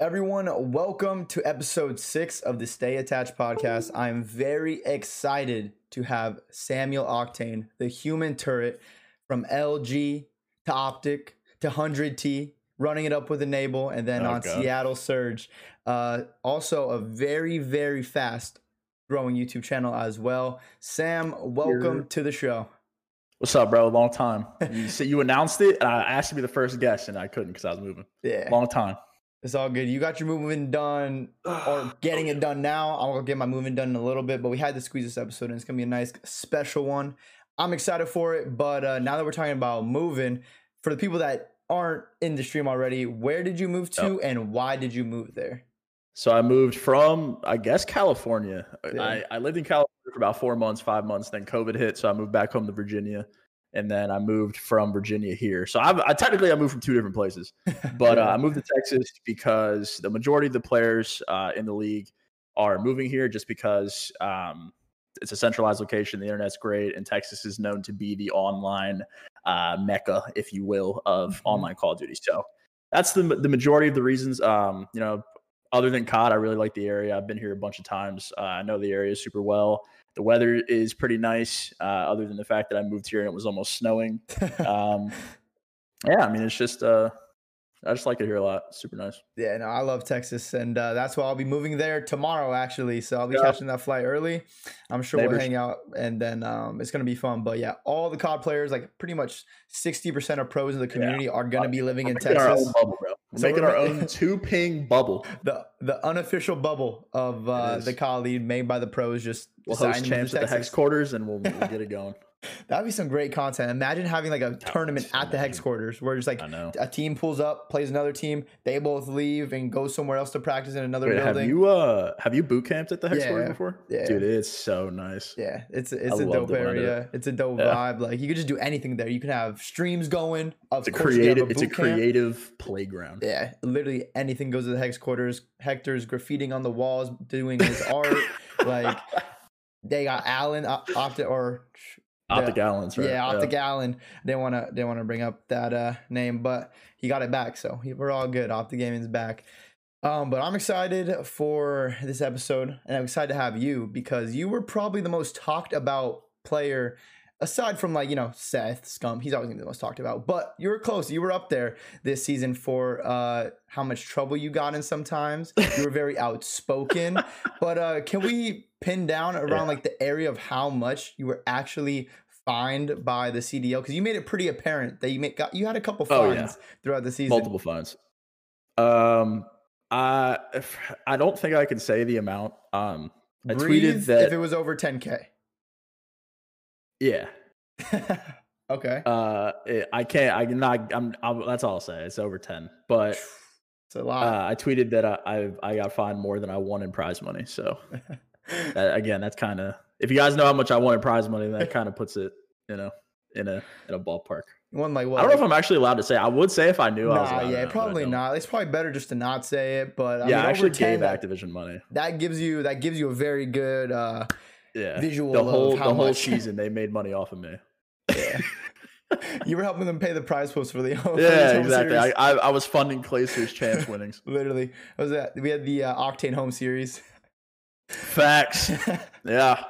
Everyone, welcome to episode six of the Stay Attached podcast. I'm very excited to have Samuel Octane, the human turret from LG to Optic to 100T, running it up with Enable, and then Oh, on God. Seattle Surge. Uh, also, a very, very fast growing YouTube channel as well. Sam, welcome to the show. What's up, bro? Long time. You said you announced it, and I asked to be the first guest, and I couldn't because I was moving. Yeah, Long time. It's all good. You got your moving done or getting it done now. I'll get my moving done in a little bit, but we had to squeeze this episode, and it's gonna be a nice special one. I'm excited for it, but uh, now that we're talking about moving, for the people that aren't in the stream already, where did you move to, and why did you move there? So I moved from, I guess, California. Yeah. I, I lived in California for about four months, five months. Then COVID hit, so I moved back home to Virginia, and then I moved from Virginia here. So I've, I technically I moved from two different places, but uh, I moved to Texas because the majority of the players uh, in the league are moving here just because um, it's a centralized location. The internet's great, and Texas is known to be the online uh, mecca, if you will, of Mhm. online Call of Duty. So that's the the majority of the reasons. Um, you know, other than COD, I really like the area. I've been here a bunch of times. Uh, I know the area super well. The weather is pretty nice, uh, other than the fact that I moved here and it was almost snowing. Um, yeah, I mean, it's just, uh, I just like it here a lot. Super nice. Yeah, no, I love Texas, and uh, that's why I'll be moving there tomorrow. Actually, so I'll be Yeah. catching that flight early. I'm sure we'll hang out, and then um, it's gonna be fun. But yeah, all the COD players, like pretty much sixty percent of pros in the community, are gonna be living in Texas. bubble, bro. We're So making our own two ping bubble. The the unofficial bubble of uh, the COD league made by the pros just We'll host champs at the hex quarters and we'll, we'll get it going. That'd be some great content. Imagine having like a tournament at the hex quarters where just like a team pulls up, plays another team, they both leave and go somewhere else to practice in another Wait, have building. you uh have you boot camped at the hex quarters Yeah, before? yeah. Dude, it's so nice. Yeah, it's it's I a dope area. It's a dope Yeah. vibe. Like you could just do anything there. You can have streams going. Of It's a course, you can have creative. It's a boot camp. creative playground. Yeah, literally anything goes to the hex quarters. Hector's graffitiing on the walls, doing his art. Like they got Allen op- opted or Optic Gallons, right? yeah, off Optic Allen. They want to they want to bring up that uh name, but he got it back, so we're all good. Optic Gaming's back. Um, but I'm excited for this episode, and I'm excited to have you because you were probably the most talked about player, aside from like you know Seth Scump. He's always gonna be the most talked about, but you were close. You were up there this season for uh how much trouble you got in. Sometimes you were very outspoken, but uh can we pin down around Yeah. like the area of how much you were actually fined by the CDL because you made it pretty apparent that you made got you had a couple Oh, fines yeah. throughout the season. multiple fines. Um, I I don't think I can say the amount. Um, I Breathe tweeted that. if it was over 10k. Yeah. okay, Uh, it- I can't. I not. I'm. I'm. That's all I'll say. It's over ten. But it's a uh, lot. I tweeted that I I, I got fined more than I won in prize money. So that, again, that's kind of. If you guys know how much I won in prize money, that kind of puts it, you know, in a in a ballpark. One like what? I don't know if I'm actually allowed to say. I would say if I knew. I was Nah, yeah, I probably don't. It's probably better just to not say it. But I yeah, mean, I actually gave that, Activision money. that gives you that gives you a very good uh, Yeah, visual the of whole how the whole much- season they made money off of me. Yeah. you were helping them pay the prize post for the the yeah, home exactly. series. I, I I was funding Clayster's chance winnings. Literally, was that we had the uh, Octane home series. Facts. Yeah.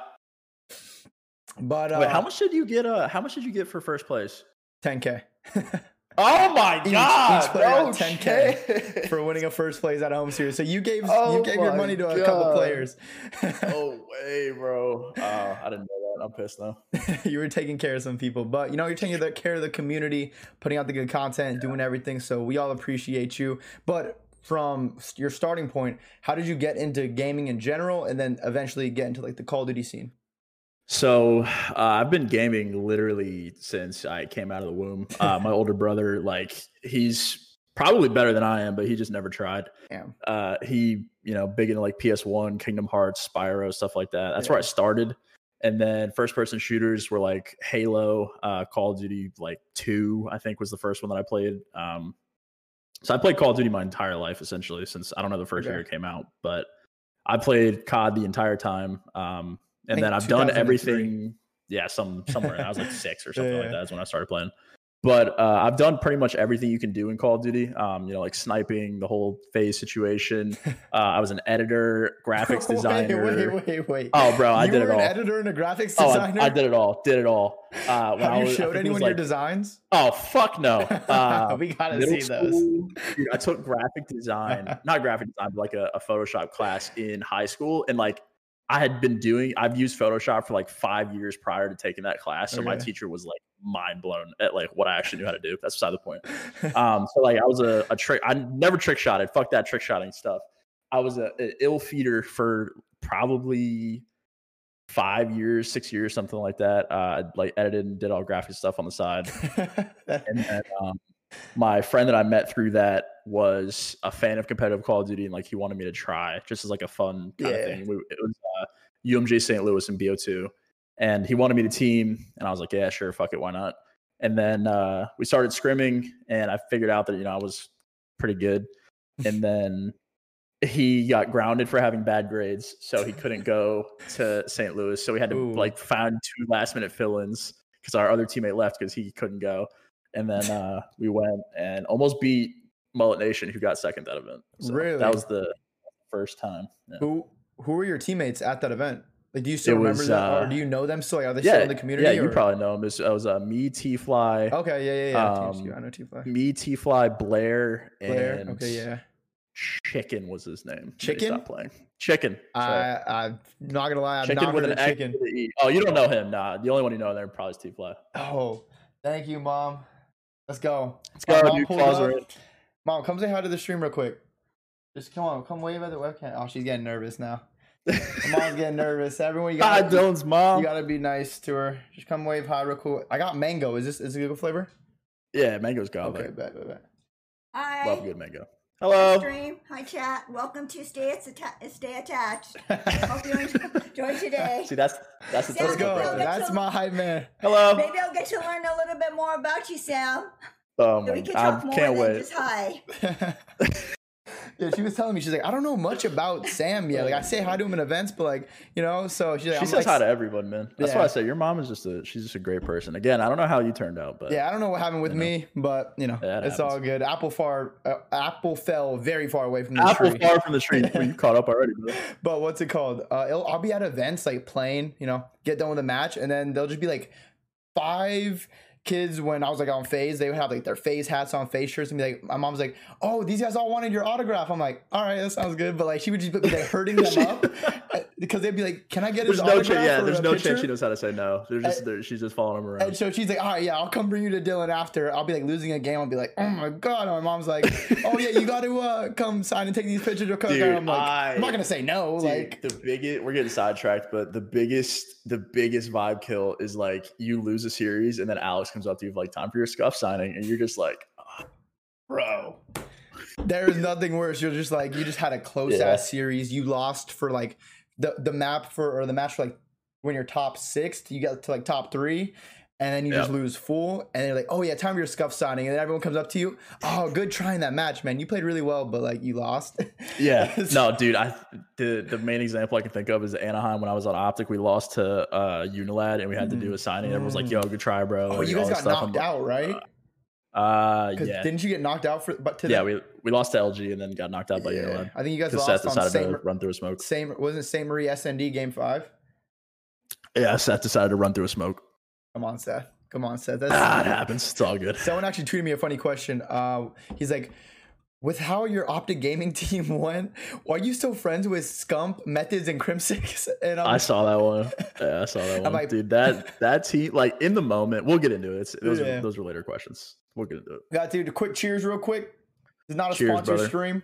but uh, Wait, how much did you get? Uh, how much did you get for first place? 10k Oh my Each- god! each player no 10K shit. for winning a first place at home series. So you gave you Oh gave your money to a couple players. oh way, bro. Oh, I didn't know that. I'm pissed now. you were taking care of some people, but you know you're taking care of the community, putting out the good content, doing everything. So we all appreciate you. But from your starting point, how did you get into gaming in general, and then eventually get into like the Call of Duty scene? So uh, I've been gaming literally since I came out of the womb. Uh, my older brother, like he's probably better than I am, but he just never tried. Damn. Uh, he, you know, big into like PS1, Kingdom Hearts, Spyro, stuff like that. That's where I started. And then first person shooters were like Halo, uh, Call of Duty, like two, I think was the first one that I played. Um, so I played Call of Duty my entire life essentially since I don't know the first Okay. year it came out, but I played COD the entire time. Um, and then I've done everything. Yeah, some somewhere I was like six or something Yeah. like that is when I started playing. but uh, I've done pretty much everything you can do in Call of Duty. Um, you know, like sniping, the whole FaZe situation. Uh, I was an editor, graphics designer. wait, wait, wait, wait. Oh, bro, I you did it all. an editor and a graphics Oh, designer. I, I did it all. Did it all. Uh, when Have I you was, showed anyone was your designs? Oh fuck no! Uh, we gotta see those. school, dude, I took graphic design, not graphic design, but like a, a Photoshop class in high school, and like I had been doing, I've used Photoshop for like five years prior to taking that class. So my teacher was like mind blown at like what I actually knew how to do. That's beside the point. Um, so like I was a, a trick. I never trick shotted. Fuck that trick shotting stuff. I was a, a ill feeder for probably five years, six years, something like that. Uh, I, like edited and did all graphic stuff on the side and then um, my friend that I met through that was a fan of competitive Call of Duty, and like he wanted me to try just as like a fun kind Yeah. of thing. We, it was UMG St. Louis and BO2, and he wanted me to team, and I was like, yeah, sure, fuck it, why not? And then uh, we started scrimming, and I figured out that you know I was pretty good, and then he got grounded for having bad grades, so he couldn't go to St. Louis. So we had to Ooh. like find two last minute fill-ins because our other teammate left because he couldn't go. And then uh, we went and almost beat Mullet Nation, who got second that event. So Really? That was the first time. Yeah, who who were your teammates at that event? Like, do you still It remember was, them, uh, or do you know them still? Like, are they yeah, still in the community? yeah you probably know them. It was, it was uh, me, T Fly, Okay, yeah, yeah, yeah. Um, I know T Fly. me, T Fly, Blair, Blair. and Okay, yeah. Chicken was his name. Chicken? playing. Chicken. I I'm not gonna lie. I've chicken not with an chicken. Oh, you don't know him? Nah. The only one you know there probably is T Fly. Oh, thank you, mom. Let's go. Let's go, mom dude. pulled Claws up. are in. Mom, come say hi to the stream real quick. Just come on, come wave at the webcam. Oh, she's getting nervous now. Mom's getting nervous. Everyone, you gotta, Dylan's mom. you gotta be nice to her. Just come wave hi real quick. I got mango. Is this is it a good flavor? Yeah, mango's got Okay, okay. bet, bet, bet. Hi. Love good mango. Hello. Stream. Hi, chat. Welcome to Stay, Atta- Stay Attached. Hope you enjoy today. See, that's that's the Let's Let's go. right Let's. That's my hype man. Hello. Maybe I'll get to learn a little bit more about you, Sam. Oh So my we can god, talk I more can't than wait. just hi. Yeah, she was telling me she's like, I don't know much about Sam yet. Like I say hi to him in events, but like you know, so she's like, She I'm says like, hi to everyone, man. That's why I say your mom is just a she's just a great person. Again, I don't know how you turned out, but Yeah, I don't know what happened with You know. me, but you know, Yeah, it it's all good. Apple far, uh, Apple fell very far away from the Apple tree. far from the tree. You caught up already, bro. But what's it called? Uh, it'll, I'll be at events like playing, you know, get done with a match, and then they'll just be like five kids when I was like on FaZe. They would have like their FaZe hats on, FaZe shirts, and be like, my mom's like, "Oh, these guys all wanted your autograph." I'm like, "All right, that sounds good," but like she would just be like hurting them up because they'd be like, "Can I get his There's no autograph?" chance. Yeah, there's no picture?" chance she knows how to say no. They're just Uh, they're, she's just following him around. And so she's like, all right, yeah, I'll come bring you to Dylan after. I'll be like losing a game. I'll be like, oh my god. And my mom's like, oh yeah, you got to uh, come sign and take these pictures. Or come. Dude, and I'm like, I- I'm not gonna say no. Dude, like, the biggest we're getting sidetracked, but the biggest the biggest vibe kill is like you lose a series and then Alex comes up to you with like time for your SCUF signing, and you're just like, "Oh, bro. there is nothing worse. You're just like, you just had a close Yeah. ass series. You lost for like the the map for or the match for like when you're top six, you get to like top three. And then you just lose full, and they're like, "Oh yeah, time for your SCUF signing." And then everyone comes up to you, "Oh, good trying that match, man. You played really well, but like you lost." Yeah, no, dude. I the the main example I can think of is Anaheim when I was on Optic. We lost to uh Unilad and we had to do a signing. Everyone's like, "Yo, good try, bro." Oh, like, you guys got knocked out, right? Uh, Because yeah, didn't you get knocked out for? But to yeah. We we lost to LG and then got knocked out by yeah. I think you guys Because Seth lost on decided same to run through a smoke. same wasn't Sainte Marie SND game five. Yeah, Seth decided to run through a smoke. Come on, Seth. Come on, Seth. That's Ah, it happens. It's all good. Someone actually tweeted me a funny question. Uh, he's like, with how your Optic Gaming team went, are you still friends with Scump, MethodZ, and Crimsix? And I'm I saw that one. Yeah, I saw that one, like- dude. That that team, like in the moment, we'll get into it. It's, those Yeah. are those are later questions. We'll get into it. got to do a quick cheers real quick. It's not a Cheers, sponsored brother. stream.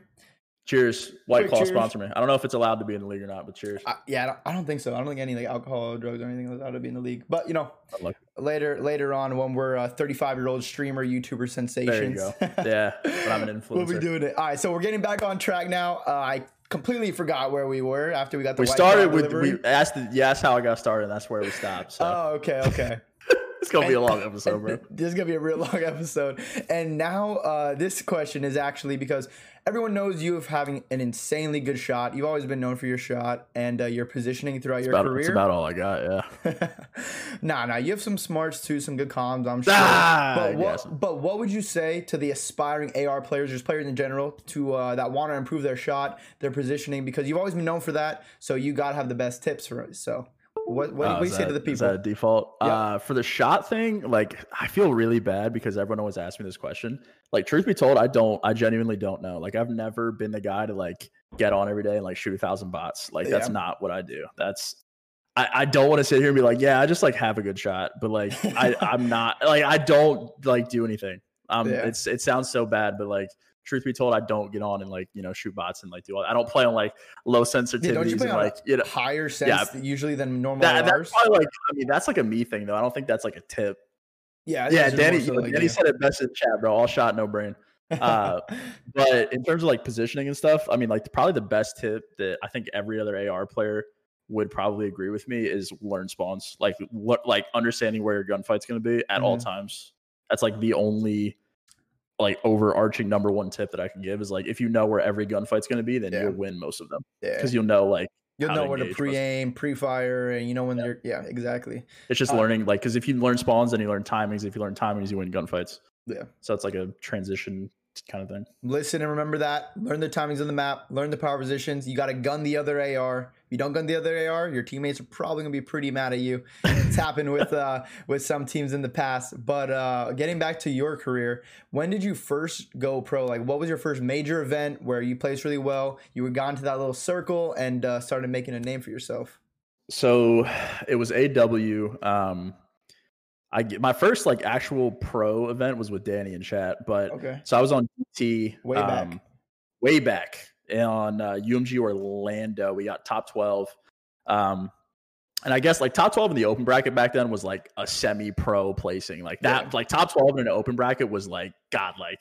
Cheers, White Quick Claw cheers. sponsor me. I don't know if it's allowed to be in the league or not, but cheers. I, yeah, I don't, I don't think so. I don't think any like alcohol, or drugs, or anything allowed to be in the league. But you know, later later on when we're a 35 year old streamer, YouTuber sensations. There you go. Yeah, but I'm an influencer, We'll be doing it. All right, so we're getting back on track now. Uh, I completely forgot where we were after we got the we started with delivery. we asked. The, you asked how I got started, and that's where we stopped. So Oh, okay, okay. It's gonna be a long episode, bro. this is gonna be a real long episode. And now, uh, this question is actually because everyone knows you of having an insanely good shot. You've always been known for your shot and uh, your positioning throughout your About, career. that's about all I got. Yeah. nah, nah, you have some smarts too, some good comms, I'm sure. Ah, but what, yes. but what would you say to the aspiring AR players, just players in general, to uh, that want to improve their shot, their positioning? Because you've always been known for that, so you gotta have the best tips for it. So, what what, you is say to that- the Is people? a default? Yeah. Uh, for the shot thing, like I feel really bad because everyone always asks me this question. Like, truth be told, I don't. I genuinely don't know. Like, I've never been the guy to like get on every day and like shoot a thousand bots. Like, that's Yeah. not what I do. That's I, I don't want to sit here and be like, yeah, I just like have a good shot, but like I I'm not like I don't like do anything. Um, Yeah. it's it sounds so bad, but like. Truth be told, I don't get on and like you know shoot bots and like do all. I don't play on like low sensitivities Yeah, don't you play and on like you know higher sense Yeah. usually than normal that, that's probably like I mean that's like a me thing though. I don't think that's like a tip. yeah, Yeah, Danny. so you know, like, Danny yeah. said it best in chat, bro. All shot, no brain. uh, But in terms of like positioning and stuff, I mean, like probably the best tip that I think every other AR player would probably agree with me is learn spawns. Like, what, like understanding where your gunfight's going to be at all Mhm. times. That's like the only like overarching number one tip that I can give is like if you know where every gunfight's going to be, then Yeah. you'll win most of them yeah. because you'll know like You'll know to where to pre-aim, pre-fire, and you know when Yeah. you're yeah, exactly. it's just Uh, learning like because if you learn spawns, then you learn timings. If you learn timings, you win gunfights. Yeah. So it's like a transition kind of thing. Listen and remember that. Learn the timings on the map. Learn the power positions. You got to gun the other AR. If you don't gun the other AR, your teammates are probably gonna be pretty mad at you. It's happened with uh, with some teams in the past. But uh, getting back to your career, when did you first go pro? Like, what was your first major event where you placed really well? You had gone to that little circle and uh, started making a name for yourself. So it was AW. Um, I get my first like actual pro event was with Danny and chat, but Okay. so I was on DT Way back. um, way back on uh, UMG Orlando. We got top twelve, um, and I guess like top twelve in the open bracket back then was like a semi-pro placing. Like that, Yeah. like top twelve in an open bracket was like godlike.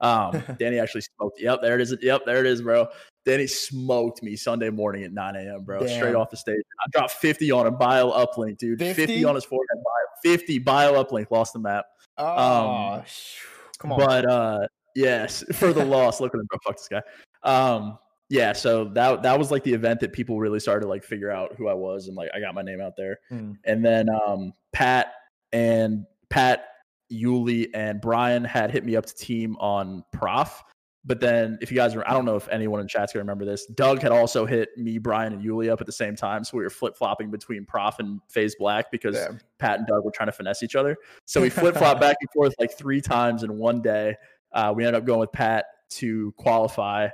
Um, Danny actually smoked. Yep, there it is. Yep, there it is, bro. Danny smoked me Sunday morning at 9 a.m., bro. Straight off the stage. I dropped 50 on him, bio uplink, dude. 50, 50? on his forehead, bio, 50 bio uplink, lost the map. Oh, sh- come on. Um, But uh yes, for the loss. Look at him, bro. Fuck this guy. Um, yeah, so that that was like the event that people really started to like figure out who I was and like I got my name out there. Hmm. And then um Pat and Pat, Yuli, and Brian had hit me up to team on Prof. But then, if you guys, are, I don't know if anyone in chat's gonna remember this. Doug had also hit me, Brian, and Yuli up at the same time, so we were flip flopping between Prof and FaZe Black because Damn. Pat and Doug were trying to finesse each other. So we flip flopped back and forth like three times in one day. Uh, we ended up going with Pat to qualify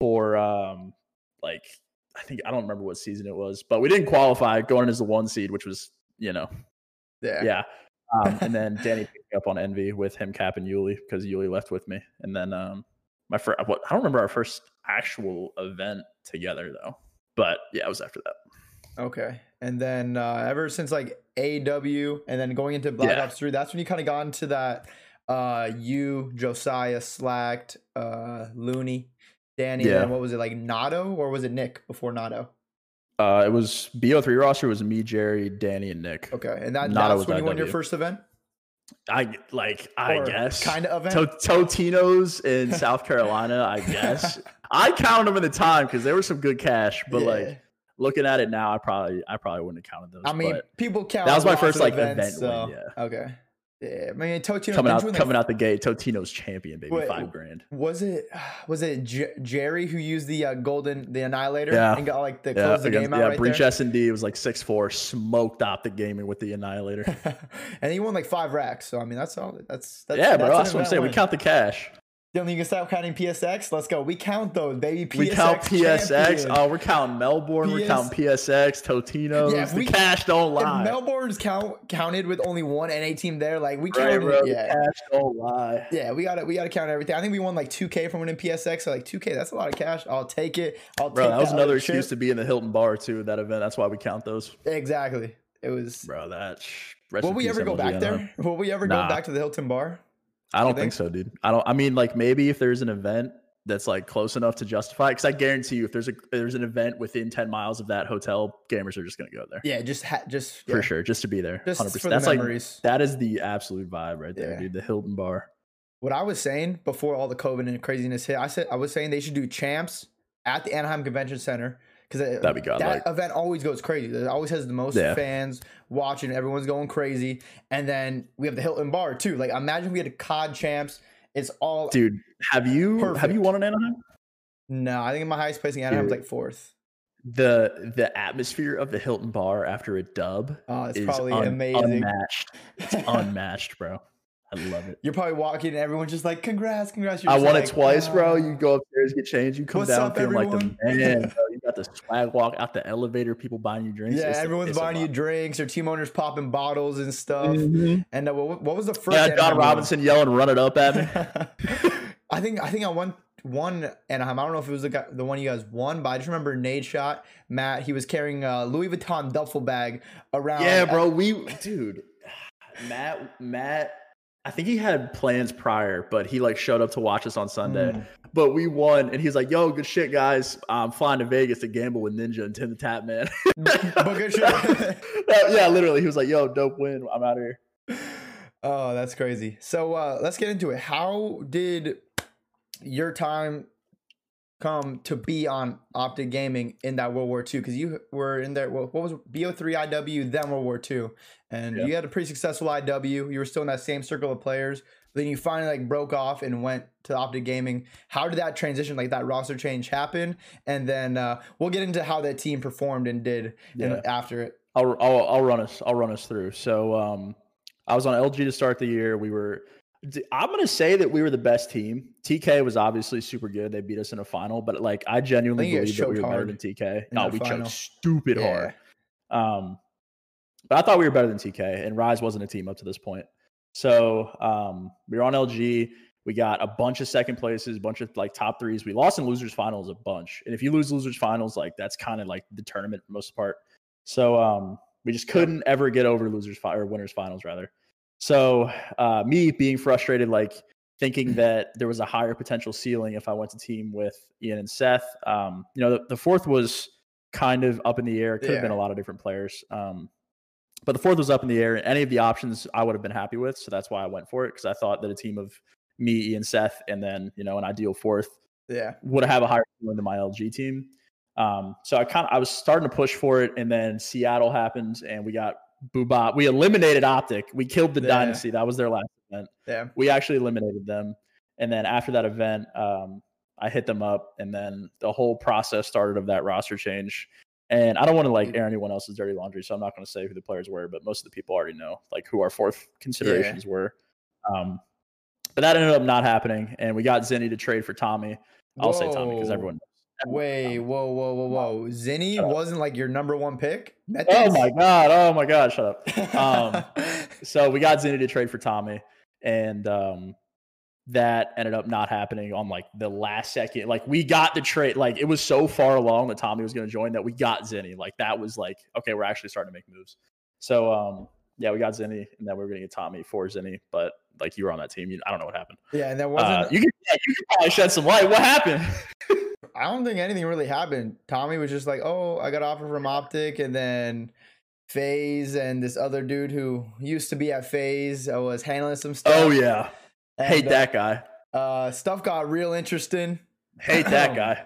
for um, like I think I don't remember what season it was, but we didn't qualify going as the one seed, which was you know yeah. yeah. Um, and then Danny up on Envy with him Cap and Yuli because Yuli left with me. And then um, my first I don't remember our first actual event together though, but yeah, it was after that. Okay. And then uh, ever since like AW and then going into Black Yeah. Ops 3, that's when you kind of got into that uh you, Josiah, Slacked, uh Looney, Danny, Yeah. and what was it like Nado or was it Nick before Nado? Uh, it was BO3 roster was me, Jerry, Danny, and Nick. Okay. And that, Nado that's was when you won your first event? I like I guess Kind of event. To- Totino's in South Carolina. I guess I counted them in the time because there was some good cash, but Yeah. like looking at it now, I probably I probably wouldn't have counted those. I mean, people count that was my first, like, events, event win, so- yeah. Okay. Yeah. I mean, Totino coming out win, coming out the gate, Totino's champion, baby, Wait, five grand. Was it was it J- Jerry who used the uh, golden the annihilator Yeah. and got like the Yeah, close the against, game out yeah. right Breach? S and D was like six four, smoked Optic Gaming with the Annihilator. and he won like five racks. So I mean, that's all. That's, that's yeah, bro, that's what I'm saying. We count the cash. Then you can stop counting PSX. Let's go. We count those, baby. PSX we count PSX. champion. Oh, we're counting Melbourne. We're counting PSX, Totino's. Yeah, if the we- cash don't If lie. Melbourne's count counted with only one NA team there, like we right, counted. bro. The yeah, cash don't lie. yeah, we got to we got to count everything. I think we won like 2K from winning PSX. So like 2K, that's a lot of cash. I'll take it. I'll Bro, take that was other another excuse to be in the Hilton Bar too. At that event. That's why we count those. Exactly. It was. Bro, that. Will we ever go back there? Will we ever go back to the Hilton Bar? I don't think? think so, dude. I don't. I mean, like maybe if there's an event that's like close enough to justify. Because I guarantee you, if there's a there's an event within ten miles of that hotel, gamers are just gonna go there Yeah, just ha- just for yeah, sure, just to be there. Just Hundred for percent. the That's like memories. that is the absolute vibe right there, Yeah. dude. The Hilton Bar. what I was saying before all the COVID and craziness hit, I said I was saying they should do champs at the Anaheim Convention Center because That'd be that godlike. event always goes crazy. It always has the most Yeah. fans watching. Everyone's going crazy, and then we have the Hilton Bar too. Like imagine we had a COD champs. It's all Dude, have you have you won an Anaheim? no. I think my highest placing Anaheim was Dude. like fourth. The the atmosphere of the Hilton Bar after a dub Oh, it's is probably un- amazing. unmatched. It's unmatched, bro. I love it. You're probably walking, and everyone's just like, "Congrats, congrats!" You're I won like, it twice, bro. "Ah." You go upstairs, get changed, you come What's down up, feeling like the man. Bro. You got the swag walk out the elevator, people buying you drinks. Yeah, It's everyone's it's a buying you drinks, or team owners popping bottles and stuff. Mhm. And uh, what, what was the first? Yeah, John Anaheim one? Robinson yelling, "Run it up at me." I think I think I won one Anaheim. I don't know if it was the guy, the one you guys won, but I just remember Nadeshot Matt. He was carrying a Louis Vuitton duffel bag around. yeah, bro. We, dude, Matt, Matt. I think he had plans prior, but he like showed up to watch us on Sunday. Mm. But we won, and he's like, "Yo, good shit, guys. I'm flying to Vegas to gamble with Ninja and TimTheTatman." but good shit. yeah, literally, he was like, "Yo, dope win. I'm out of here." oh, that's crazy. So uh, let's get into it. How did your time come to be on Optic Gaming in that World War II? Because you were in there. What what was? BO3 IW, then World War II, and Yeah. you had a pretty successful IW. You were still in that same circle of players. Then you finally like broke off and went to Optic Gaming. How did that transition, like that roster change, happen? And then uh, we'll get into how that team performed and did Yeah. after it. I'll, I'll I'll run us I'll run us through. So um, I was on LG to start the year. We were I'm gonna say that we were the best team. TK was obviously super good. They beat us in a final, but like I genuinely I think you guys believe that we were better than TK. No, we final. choked stupid Yeah. hard. Um, but I thought we were better than TK, and Rise wasn't a team up to this point. So um, we were on LG. We got a bunch of second places, a bunch of like top threes. We lost in losers finals a bunch, and if you lose losers finals, like that's kind of like the tournament for most part. So um, we just couldn't ever get over losers fi- or winners finals rather. So uh, me being frustrated, like thinking that there was a higher potential ceiling if I went to team with Ian and Seth. Um, you know, the, the fourth was kind of up in the air. It could have been a lot of different players. Um, but the fourth was up in the air. Any of the options I would have been happy with. So that's why I went for it because I thought that a team of me, Ian, Seth, and then, you know, an ideal fourth Yeah. would have a higher ceiling than my LG team. Um, so I kind of I was starting to push for it, and then Seattle happened, and we got Boobop. We eliminated Optic. We killed the Yeah. Dynasty. That was their last event. Yeah. We actually eliminated them, and then after that event, um, I hit them up, and then the whole process started of that roster change. And I don't want to like air anyone else's dirty laundry, so I'm not going to say who the players were, but most of the people already know like who our fourth considerations were. Um, but that ended up not happening, and we got Zinni to trade for Tommy. I'll say Tommy because Whoa. everyone. Wait, whoa, whoa, whoa, whoa! Zinni wasn't like your number one pick. Oh my god! Oh my god! Shut up. Um, so we got Zinni to trade for Tommy, and um, that ended up not happening on like the last second. Like we got the trade, like it was so far along that Tommy was going to join that we got Zinni. Like that was like okay, we're actually starting to make moves. So um, yeah, we got Zinni, and then we were going to get Tommy for Zinni, but like you were on that team, you, I don't know what happened. yeah, and that wasn't. Uh, you can yeah, you can probably shed some light. What happened? I don't think anything really happened. Tommy was just like, "Oh, I got offer from Optic," and then FaZe and this other dude who used to be at FaZe uh, was handling some stuff. oh yeah, And, hate uh, that guy. Uh, stuff got real interesting. Hate that guy.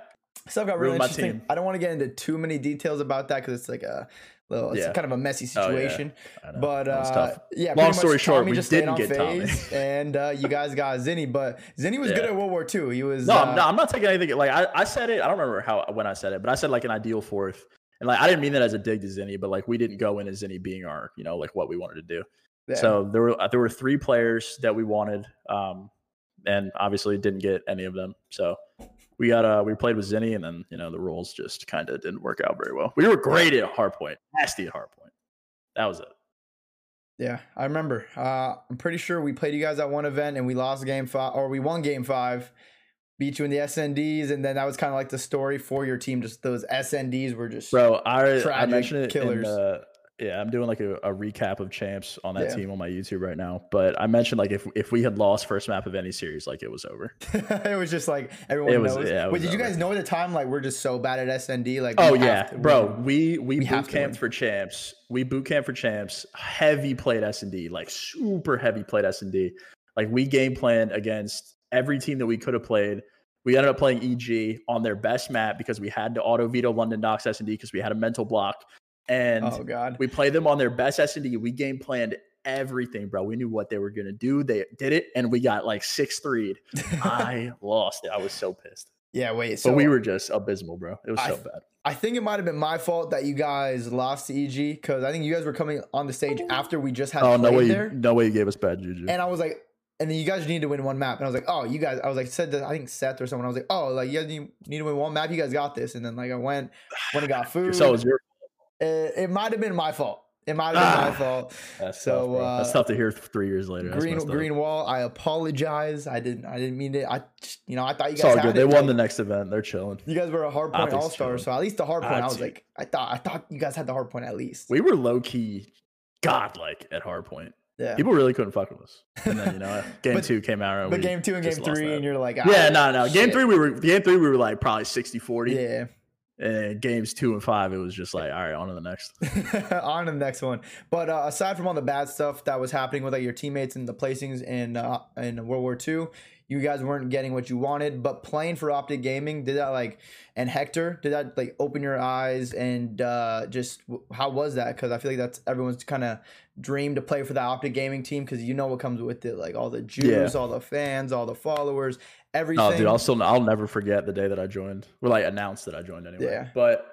Stuff got real Ruined interesting. I don't want to get into too many details about that because it's like a little, it's Yeah. kind of a messy Oh, yeah. situation. But uh, yeah, Long pretty much story short, Tommy we didn't on get Tommy. and uh, you guys got Zinni. But Zinni was good at World War II. He was No, uh, I'm, no, I'm not taking anything. Like I, I said it. I don't remember how when I said it, but I said like an ideal fourth, and like I didn't mean that as a dig to Zinni, but like we didn't go in as Zinni being our, you know, like what we wanted to do. Yeah. So there were there were three players that we wanted, um, and obviously didn't get any of them. So we got uh we played with Zinni, and then you know the roles just kind of didn't work out very well. We were great at hardpoint, nasty at hardpoint. That was it. Yeah, I remember. Uh, I'm pretty sure we played you guys at one event and we lost game five, or we won game five, beat you in the SNDs, and then that was kind of like the story for your team. Just those SNDs were just Bro, I, I Tragic mentioned it killers. in the yeah, I'm doing like a, a recap of champs on that Yeah. team on my YouTube right now. But I mentioned like if if we had lost first map of any series, like it was over. it was just like everyone It was- knows. yeah, it Wait, was did you guys know at the time like we're just so bad at SND? Like, Oh yeah, to bro. We we, We boot camped for champs. We boot camp for champs. Heavy played S and D, like super heavy played S and D. Like we game planned against every team that we could have played. We ended up playing EG on their best map because we had to auto veto London Docks S and D because we had a mental block, and Oh god. we played them on their best S and D. We game planned everything, bro. We knew what they were gonna do. They did it, and we got like six three. I lost it. I was so pissed. yeah. Wait. So But we were just abysmal, bro. It was I so bad. I think it might have been my fault that you guys lost to EG because I think you guys were coming on the stage oh. after we just had Oh no way! there, You, no way you gave us bad juju. and I was like, and then you guys need to win one map, and I was like, oh, you guys, I was like, said that I think Seth or someone, I was like, oh, like you guys need, need to win one map, you guys got this, and then like I went when I got food, so it was your it, it might have been my fault. It might have been Ah. my fault. That's So, tough, bro. That's uh, tough to hear three years later. Green. Green Wall, I apologize. I didn't I didn't mean it. I you know I thought you It's guys all good. They won like, the next event. They're chilling. You guys were a hard point all star, so at least the hard point. I was Optics. like, I thought I thought you guys had the hard point at least. We were low key godlike at hardpoint. yeah. People really couldn't fuck with us. And then you know, game But- two came out. And but game two and game three, and you're like, yeah, ah, no, no. Game three, we were game three, we were like probably 60-40. Yeah. And games two and five, it was just like, all right, on to the next. on to the next one. But uh, aside from all the bad stuff that was happening with like your teammates and the placings in uh, in World War II, you guys weren't getting what you wanted. But playing for Optic Gaming did that like, and Hector did that like open your eyes and uh, just how was that? Because I feel like that's everyone's kind of dream to play for the Optic Gaming team because you know what comes with it, like all the Jews, all the fans, all the followers, everything. Oh, dude, I'll still I'll never forget the day that I joined. Well, like announced that I joined anyway. Yeah. But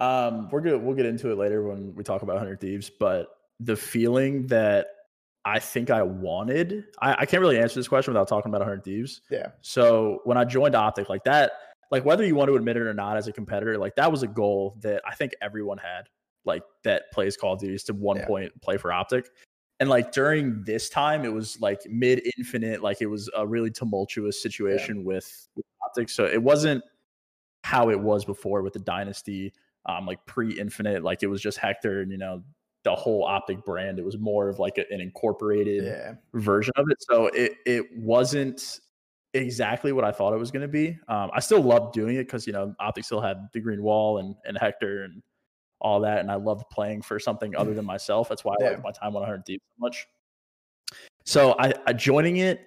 um, we're good. We'll get into it later when we talk about Hundred Thieves. But the feeling that I think I wanted, I, I can't really answer this question without talking about Hundred Thieves. Yeah. So when I joined Optic, like that, like whether you want to admit it or not as a competitor, like that was a goal that I think everyone had, like that plays Call of Duty is to one Yeah. point play for Optic. And like during this time, it was like mid infinite, like it was a really tumultuous situation with, with Optic. So it wasn't how it was before with the Dynasty, um, like pre infinite, like it was just Hector and you know the whole Optic brand. It was more of like a- an incorporated Yeah. version of it. So it it wasn't exactly what I thought it was going to be. Um, I still loved doing it because you know Optic still had the green wall and and Hector and all that, and I loved playing for something other than myself. That's why I liked my time on 100T so much. So I, I joining it,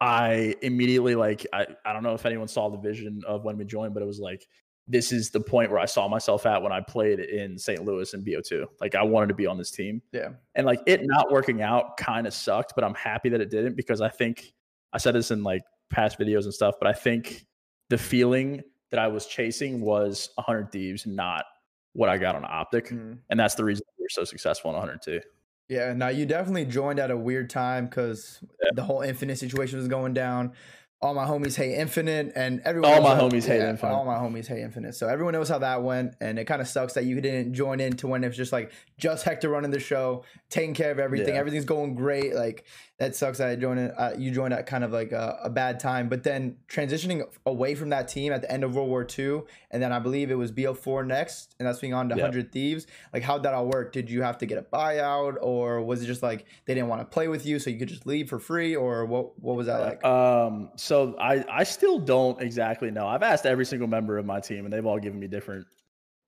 I immediately like I I don't know if anyone saw the vision of when we joined, but it was like this is the point where I saw myself at when I played in St. Louis and BO2. Like I wanted to be on this team. Yeah. And like it not working out kind of sucked, but I'm happy that it didn't because I think I said this in like past videos and stuff, but I think the feeling that I was chasing was 100 Thieves, not what I got on Optic. Mm. And that's the reason we were so successful in 100T. Yeah, now you definitely joined at a weird time because Yeah. the whole Infinite situation was going down. All my homies hate Infinite, and everyone. All my how- homies hate Infinite. All my homies hate Infinite. So everyone knows how that went, and it kind of sucks that you didn't join in to when it's just like just Hector running the show, taking care of everything. Yeah. Everything's going great. Like that sucks that I joined. Uh, you joined at kind of like a, a bad time, but then transitioning away from that team at the end of World War II, and then I believe it was BO4 next, and that's being on to Yeah. Hundred Thieves. Like how'd that all work? Did you have to get a buyout, or was it just like they didn't want to play with you, so you could just leave for free, or what? What was that like? Um, so I I still don't exactly know. I've asked every single member of my team, and they've all given me different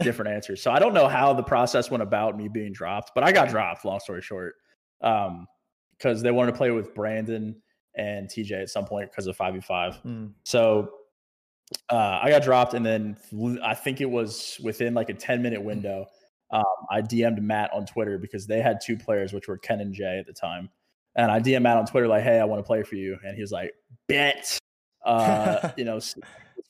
different answers. So I don't know how the process went about me being dropped, but I got dropped. Long story short, um, because they wanted to play with Brandon and TJ at some point because of five v five. Mm. So uh, I got dropped, and then I think it was within like a 10 minute window. Um, I DM'd Matt on Twitter because they had two players, which were Ken and Jay at the time. And I DM'd Matt on Twitter, like, hey, I want to play for you. And he was like, bet, uh, you know, what's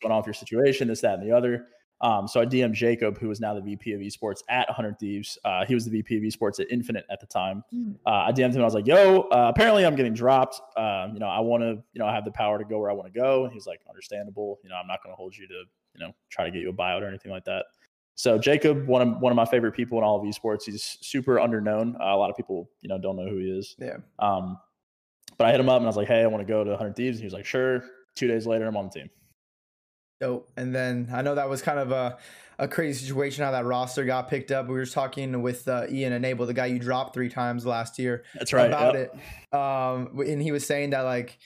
going on with your situation, this, that, and the other. Um, so I DM'd Jacob, who is now the VP of esports at 100 Thieves. Uh, he was the VP of esports at Infinite at the time Hmm. uh, I DM'd him. I was like, "Yo, uh, apparently I'm getting dropped. Um, you know, I want to, you know, I have the power to go where I want to go." And he's like, "Understandable. You know, I'm not going to hold you to, you know, try to get you a buyout or anything like that." So Jacob, one of one of my favorite people in all of esports. He's super underknown. Uh, a lot of people, you know, don't know who he is. Yeah. Um, but I hit him up and I was like, "Hey, I want to go to 100 Thieves." And he was like, "Sure." Two days later, I'm on the team. Dope. And then I know that was kind of a, a crazy situation how that roster got picked up. We were talking with uh, Ian Enable, the guy you dropped three times last year, That's right. about yep. it. Um, and he was saying that like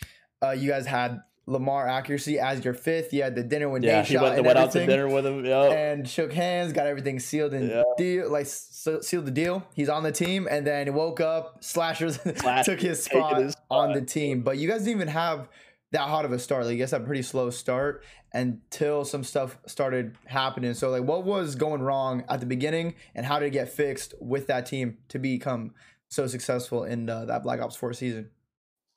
uh, you guys had Lamar accuracy as your fifth. You had the dinner with Yeah, he shot went, and went out to dinner with him. Yep. and shook hands, got everything sealed and Yeah. deal like so, sealed the deal. He's on the team, and then woke up. Slashers Slash- took his spot, his on the team, but you guys didn't even have that hot of a start. Like guys had a pretty slow start until some stuff started happening. So like, what was going wrong at the beginning, and how did it get fixed with that team to become so successful in uh, that Black Ops Four season?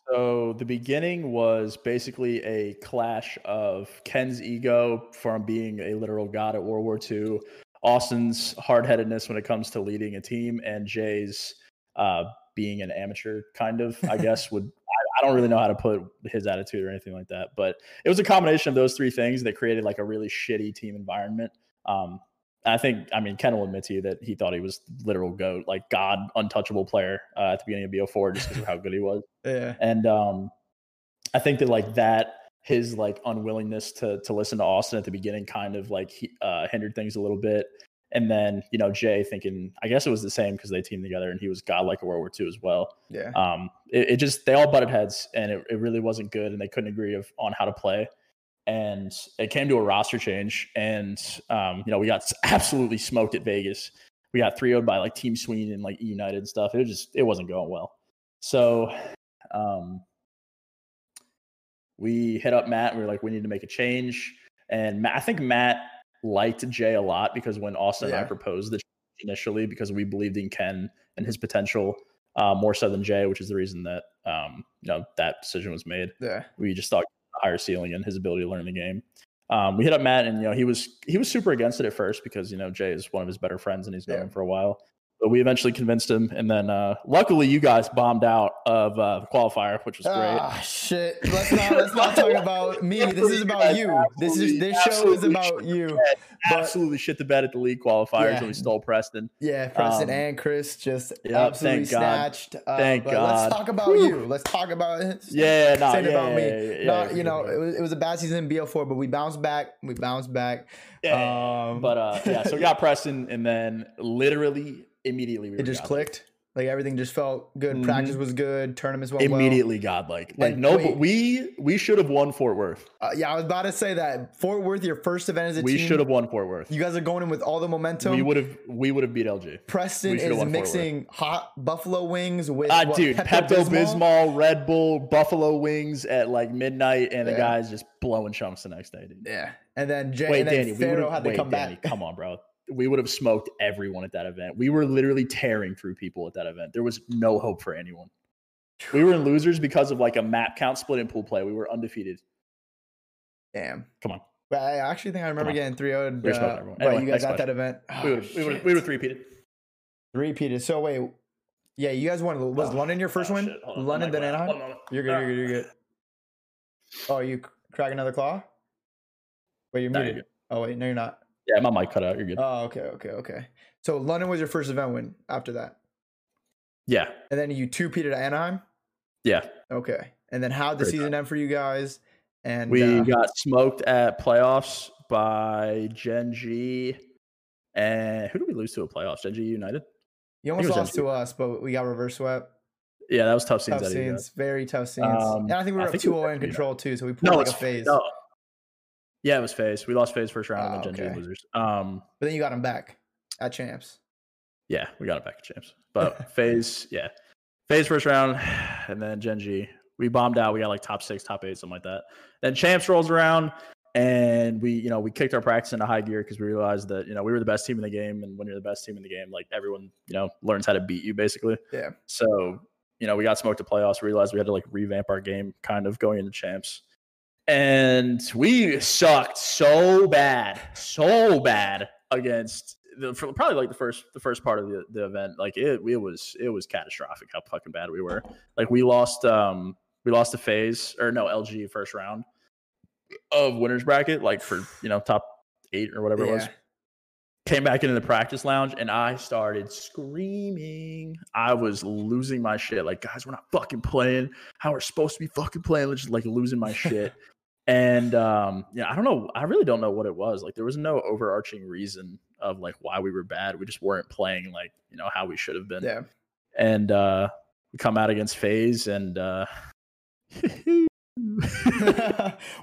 So the beginning was basically a clash of Ken's ego from being a literal god at World War II, Austin's hard-headedness when it comes to leading a team, and Jay's uh, being an amateur, kind of. I guess would I, don't really know how to put his attitude or anything like that, but it was a combination of those three things that created like a really shitty team environment. Um, I think, I mean, Ken will admit to you that he thought he was literal goat, like god, untouchable player uh, at the beginning of BO4 just because of how good he was. Yeah, and um i think that like that his like unwillingness to to listen to austin at the beginning kind of like he, uh hindered things a little bit and then you know jay thinking i guess it was the same because they teamed together and he was godlike in world war ii as well. Yeah, um it, it just they all butted heads and it, it really wasn't good and they couldn't agree of, on how to play. And it came to a roster change and um you know we got absolutely smoked at vegas. We got 3 0 by like team sweeney and like united and stuff. It was just it wasn't going well. So um we hit up matt. And we were like we need to make a change. And matt, i think matt liked jay a lot because when austin and i proposed the initially because we believed in ken and his potential uh, more so than Jay, which is the reason that um, you know that decision was made. yeah. We just thought higher ceiling and his ability to learn the game. Um, we hit up Matt, and you know he was he was super against it at first because you know Jay is one of his better friends and he's known Yeah. him for a while. But we eventually convinced him, and then uh, luckily you guys bombed out of uh, the qualifier, which was great. Ah, shit. Let's not let's not talk about me. This is about you. This is this show is about you. Absolutely shit the bed at the league qualifiers, Yeah. and we stole Preston. yeah, Preston Um, and Chris just absolutely snatched. Uh, Thank but God. Let's talk about you. Let's talk about it. Yeah, saying yeah, about me. Not, you know, it was, it was a bad season in BO4, but we bounced back. We bounced back. Yeah, Um, but uh, yeah, so we got Preston, and then literally immediately we it just godlike. clicked. Like everything just felt good. Mhm. Practice was good. Tournaments went Immediately godlike. Like And no, wait. but we we should have won Fort Worth. Uh, yeah, I was about to say that Fort Worth, your first event as a We team. should have won Fort Worth. You guys are going in with all the momentum. We would have we would have beat LG. Preston is won Fort Worth. mixing hot buffalo wings with Ah, what, dude, Pepto Bismol, Red Bull, Buffalo Wings at like midnight, and the guys just blowing chunks the next day, dude. Yeah, and then Jay Wait, and then Danny, we Pharaoh had to wait, come Danny, back. come on, bro. We would have smoked everyone at that event. We were literally tearing through people at that event. There was no hope for anyone. We were in losers because of like a map count split in pool play. We were undefeated. Damn. Come on. But I actually think I remember getting 3 0 We uh, Anyway, you guys at that event. we Oh, would we would shit. we would three peated. Repeated. So wait, yeah, you guys won. Was London your first Oh, win? shit. Hold on. London, then Anaheim. You're good. You're good. You're good. Oh, you c- crack another claw? Wait, you're muted. Oh wait, no, you're not. Yeah, my mic cut out. You're good. Oh, okay, okay, okay. So London was your first event win after that, yeah, and then you two peated at Anaheim. yeah. Okay, and then how'd the Great season end for you guys? And We uh, got smoked at playoffs by Gen G. And who did we lose to at playoffs? Gen G United? you almost lost to us, but we got reverse swept. Yeah, that was tough scenes. Tough scenes, very tough scenes. Um, and I think we I were up 2 was 0 in control too, so we pulled No, like a FaZe. no. Yeah, it was FaZe. We lost FaZe first round Ah, and then Gen G okay. losers. Um, But then you got him back at champs. yeah, we got it back at champs. But FaZe, yeah, FaZe first round, and then Gen G. We bombed out. We got like top six, top eight, something like that. Then champs rolls around, and we, you know, we kicked our practice into high gear because we realized that you know we were the best team in the game, and when you're the best team in the game, like everyone, you know, learns how to beat you basically. Yeah. So you know, we got smoked to playoffs. Realized we had to like revamp our game, kind of going into champs, and we sucked so bad, so bad against the, for probably like the first the first part of the, the event. Like it, it was it was catastrophic how fucking bad we were. Like we lost um we lost a FaZe or no LG first round of winners bracket, like for you know top eight or whatever it was came back into the practice lounge and I started screaming. I was losing my shit. Like, guys, we're not fucking playing how we're supposed to be fucking playing. Just like losing my shit. And um, yeah, I don't know. I really don't know what it was. Like there was no overarching reason of like why we were bad. We just weren't playing like you know how we should have been. Yeah. And uh, we come out against FaZe and uh,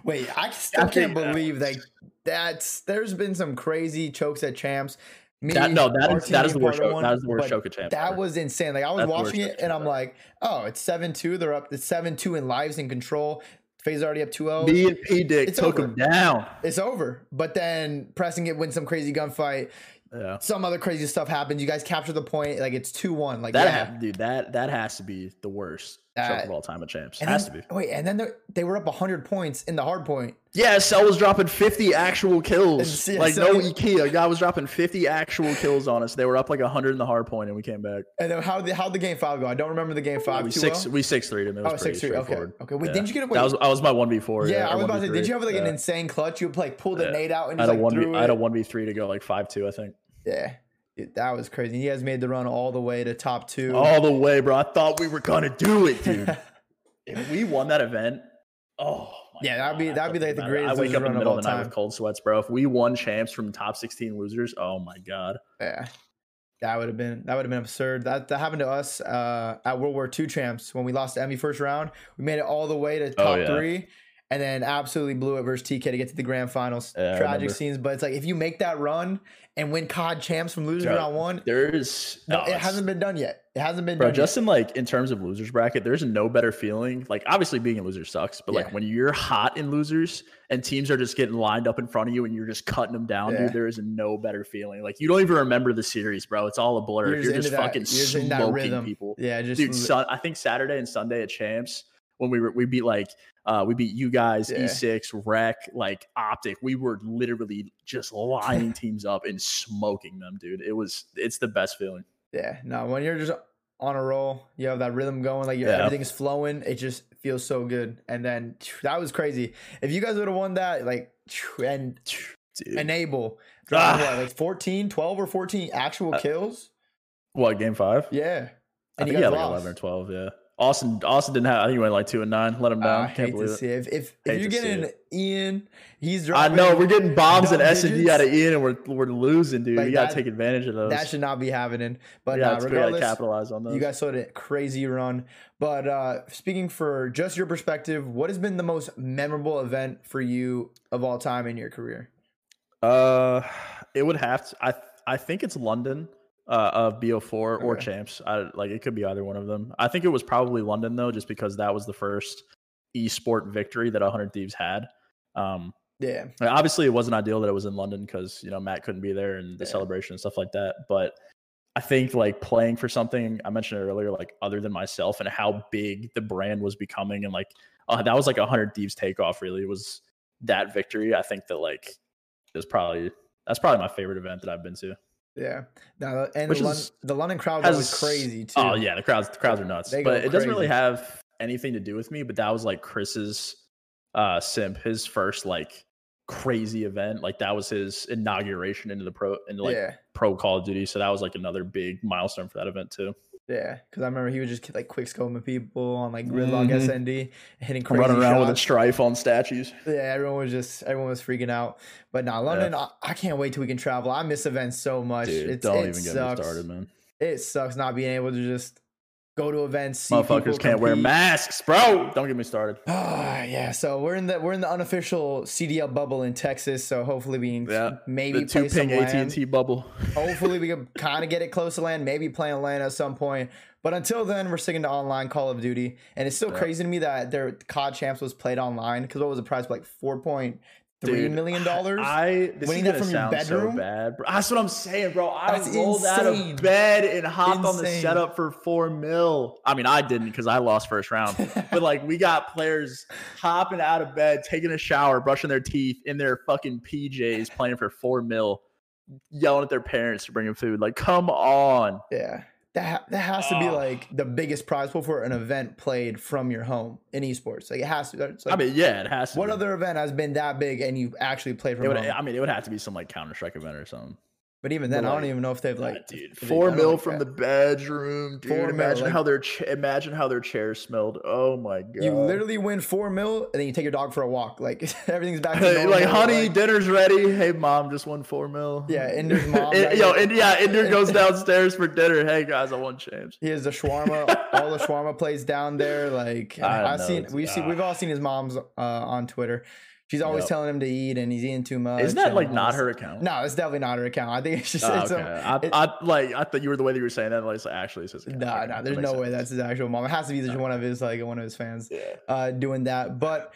Wait, I still I can't believe that that's there's been some crazy chokes at champs. Me, that, no, that is that is the worst. Choke, one, that is the worst choke of champs. That ever. was insane. Like I was That's watching it and I'm choke like, oh, it's seven two. They're up. It's seven two in lives in control. FaZe already up 2-0. Me and P Dick It's took over. him down. It's over. But then pressing it wins some crazy gunfight. Yeah. Some other crazy stuff happens. You guys capture the point. Like it's two one. Like That yeah. ha- dude, that that has to be the worst Uh, of all time at champs. And has then- to be. Wait, and then they- they were up 100 points in the hard point. Yeah, Cell was dropping 50 actual kills. Yeah, like no Ikea. Guy was dropping 50 actual kills on us. They were up like 100 in the hard point, and we came back. And then how the how the game five go? I don't remember the game five. we 2-0? six we six three him. It was Oh, pretty 6-3, okay. Okay, wait, Yeah. didn't you get a- wait. That was I was my one v four. Yeah, I was about to say, did you have like an insane clutch? You like pulled the nade out and I just had a like one. threw I had a it. one v three to go like five two. I think. Yeah, That was crazy. You guys made the run all the way to top two. All the way, bro. I thought we were gonna do it, dude. if we won that event, oh my Yeah, that'd be- that'd be, like, the I greatest wake up in run the of middle all of the night time. with cold sweats, bro. If we won champs from top sixteen losers, oh my god. Yeah, that would have been that would have been absurd. That that happened to us uh, at World War II champs when we lost to Emmy first round. We made it all the way to top Oh, yeah. three. And then absolutely blew it versus TK to get to the grand finals. Yeah, Tragic scenes, but it's like if you make that run and win COD champs from losers round one, There is no, it hasn't been done yet. It hasn't been Bro, done just in like in terms of losers bracket, there's no better feeling. Like obviously being a loser sucks, but Yeah. like when you're hot in losers and teams are just getting lined up in front of you and you're just cutting them down, Yeah. dude, there is no better feeling. Like you don't even remember the series, bro. It's all a blur. You're You're, just that- fucking you're smoking people. yet. Yeah, just Dude, sun, I think Saturday and Sunday at champs when we were we beat like uh we beat you guys, Yeah. E6, Rec, like Optic. We were literally just lining teams up and smoking them, dude. It was it's the best feeling. Yeah, no, when you're just on a roll, you have that rhythm going, like Yeah. everything's flowing. It just feels so good. And then that was crazy. If you guys would have won that, like, and Dude. enable, Ah. what, like 14, 12 or 14 actual Uh, kills? what game five? Yeah. I And think you had like eleven or twelve. Yeah, Austin. Austin didn't have. I think he went like two and nine. Let him down. I Can't to believe it. If, if, if you're getting. Ian, he's I know we're getting bombs and S and D out of Ian, and we're we're losing, dude. Like we gotta take advantage of those. That should not be happening. But yeah, nah, it's- we gotta regardless, capitalize on those. You guys saw a crazy run. But uh speaking for just your perspective, what has been the most memorable event for you of all time in your career? Uh, it would have to. I I think it's London. Uh, of BO4 or Okay. champs. I like it could be either one of them. I think it was probably London though, just because that was the first esport victory that 100 Thieves had. Um, Yeah. Obviously, it wasn't ideal that it was in London because you know Matt couldn't be there and the Yeah. celebration and stuff like that. But I think like playing for something I mentioned it earlier, like other than myself, and how big the brand was becoming, and like uh, that was like a hundred thieves takeoff. Really, it was that victory. I think that like is probably that's probably my favorite event that I've been to. Yeah. Now and Which the, Lon- is- the London crowd has- was crazy too. Oh yeah, the crowds the crowds are nuts, They but it doesn't really have anything to do with me. But that was like Chris's uh simp, his first like crazy event. Like that was his inauguration into the pro into like yeah. pro Call of Duty. So that was like another big milestone for that event too. Yeah. Because I remember he would just like quick scoping people on like Gridlock Mhm. SND, hitting crazy running around with a shots. strife on statues. Yeah, everyone was just everyone was freaking out. But now London, I, I can't wait till we can travel. I miss events so much. Dude, it's, don't it even get me started, man. It sucks not being able to just go to events. See Motherfuckers can't wear masks, bro. Don't get me started. Ah, yeah. So we're in the we're in the unofficial CDL bubble in Texas. So hopefully we can Yeah, maybe The two play some ping AT and. T bubble. Hopefully we can kind of get it close to land. Maybe play on land at some point. But until then, we're sticking to online Call of Duty. And it's still Yeah. crazy to me that their COD champs was played online. Because what was the price? Like four point three Dude, million dollars. I this Winning is that from your bedroom? so bad, bro. That's what I'm saying, bro. I That's rolled out of bed and hopped on the setup for four mil. I mean, I didn't because I lost first round. but like, we got players hopping out of bed, taking a shower, brushing their teeth in their fucking PJs, playing for four mil, yelling at their parents to bring them food. Like, come on. Yeah. That, ha- that has to be Oh. like the biggest prize pool for an event played from your home in esports. Like it has to. It's I mean, yeah, it has to. what be. other event has been that big and you actually played It from would, home? I mean, it would have to be some like Counter Strike event or something. But even then, But, I don't even know if they've Yeah, like dude, four mil like from that. the bedroom, dude. Four mil, imagine like- how their cha- imagine how their chairs smelled. Oh my god! You literally win four mil, and then you take your dog for a walk. Like everything's back to normal. like, honey, like- dinner's ready. Hey, mom, just won four mil. Yeah, Inder's mom, yo, Ind- yeah, Inder goes downstairs for dinner. Hey guys, I won change. He has the shawarma, all the shawarma plays down there. Like I I've know, seen, we've seen, ah. we've all seen his mom's uh, on Twitter. She's always Yep. telling him to eat, and he's eating too much. Isn't that like not her account? No, it's definitely not her account. I think it's just Oh, it's okay. a, I, it- I like I thought you were the way that you were saying that. Like, it's actually, it's his account. Nah, nah, there's no way that's his actual mom. It has to be just one of his like one of his fans Yeah. uh, doing that. But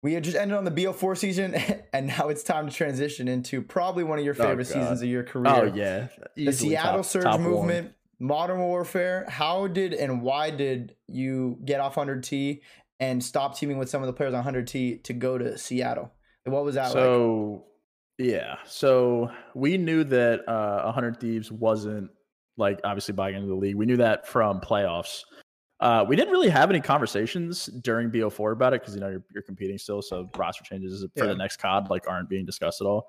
we had just ended on the BO4 season, and now it's time to transition into probably one of your Oh, favorite God. seasons of your career. Oh yeah, the Easily Seattle top- Surge top one. movement, Modern Warfare. How did and why did you get off 100T and stop teaming with some of the players on 100T to go to Seattle? What was that like? So yeah, so we knew that uh, 100 Thieves wasn't like obviously buying into the league. We knew that from playoffs. Uh, we didn't really have any conversations during BO4 about it because you know you're, you're competing still, so roster changes for Yeah. the next COD like aren't being discussed at all.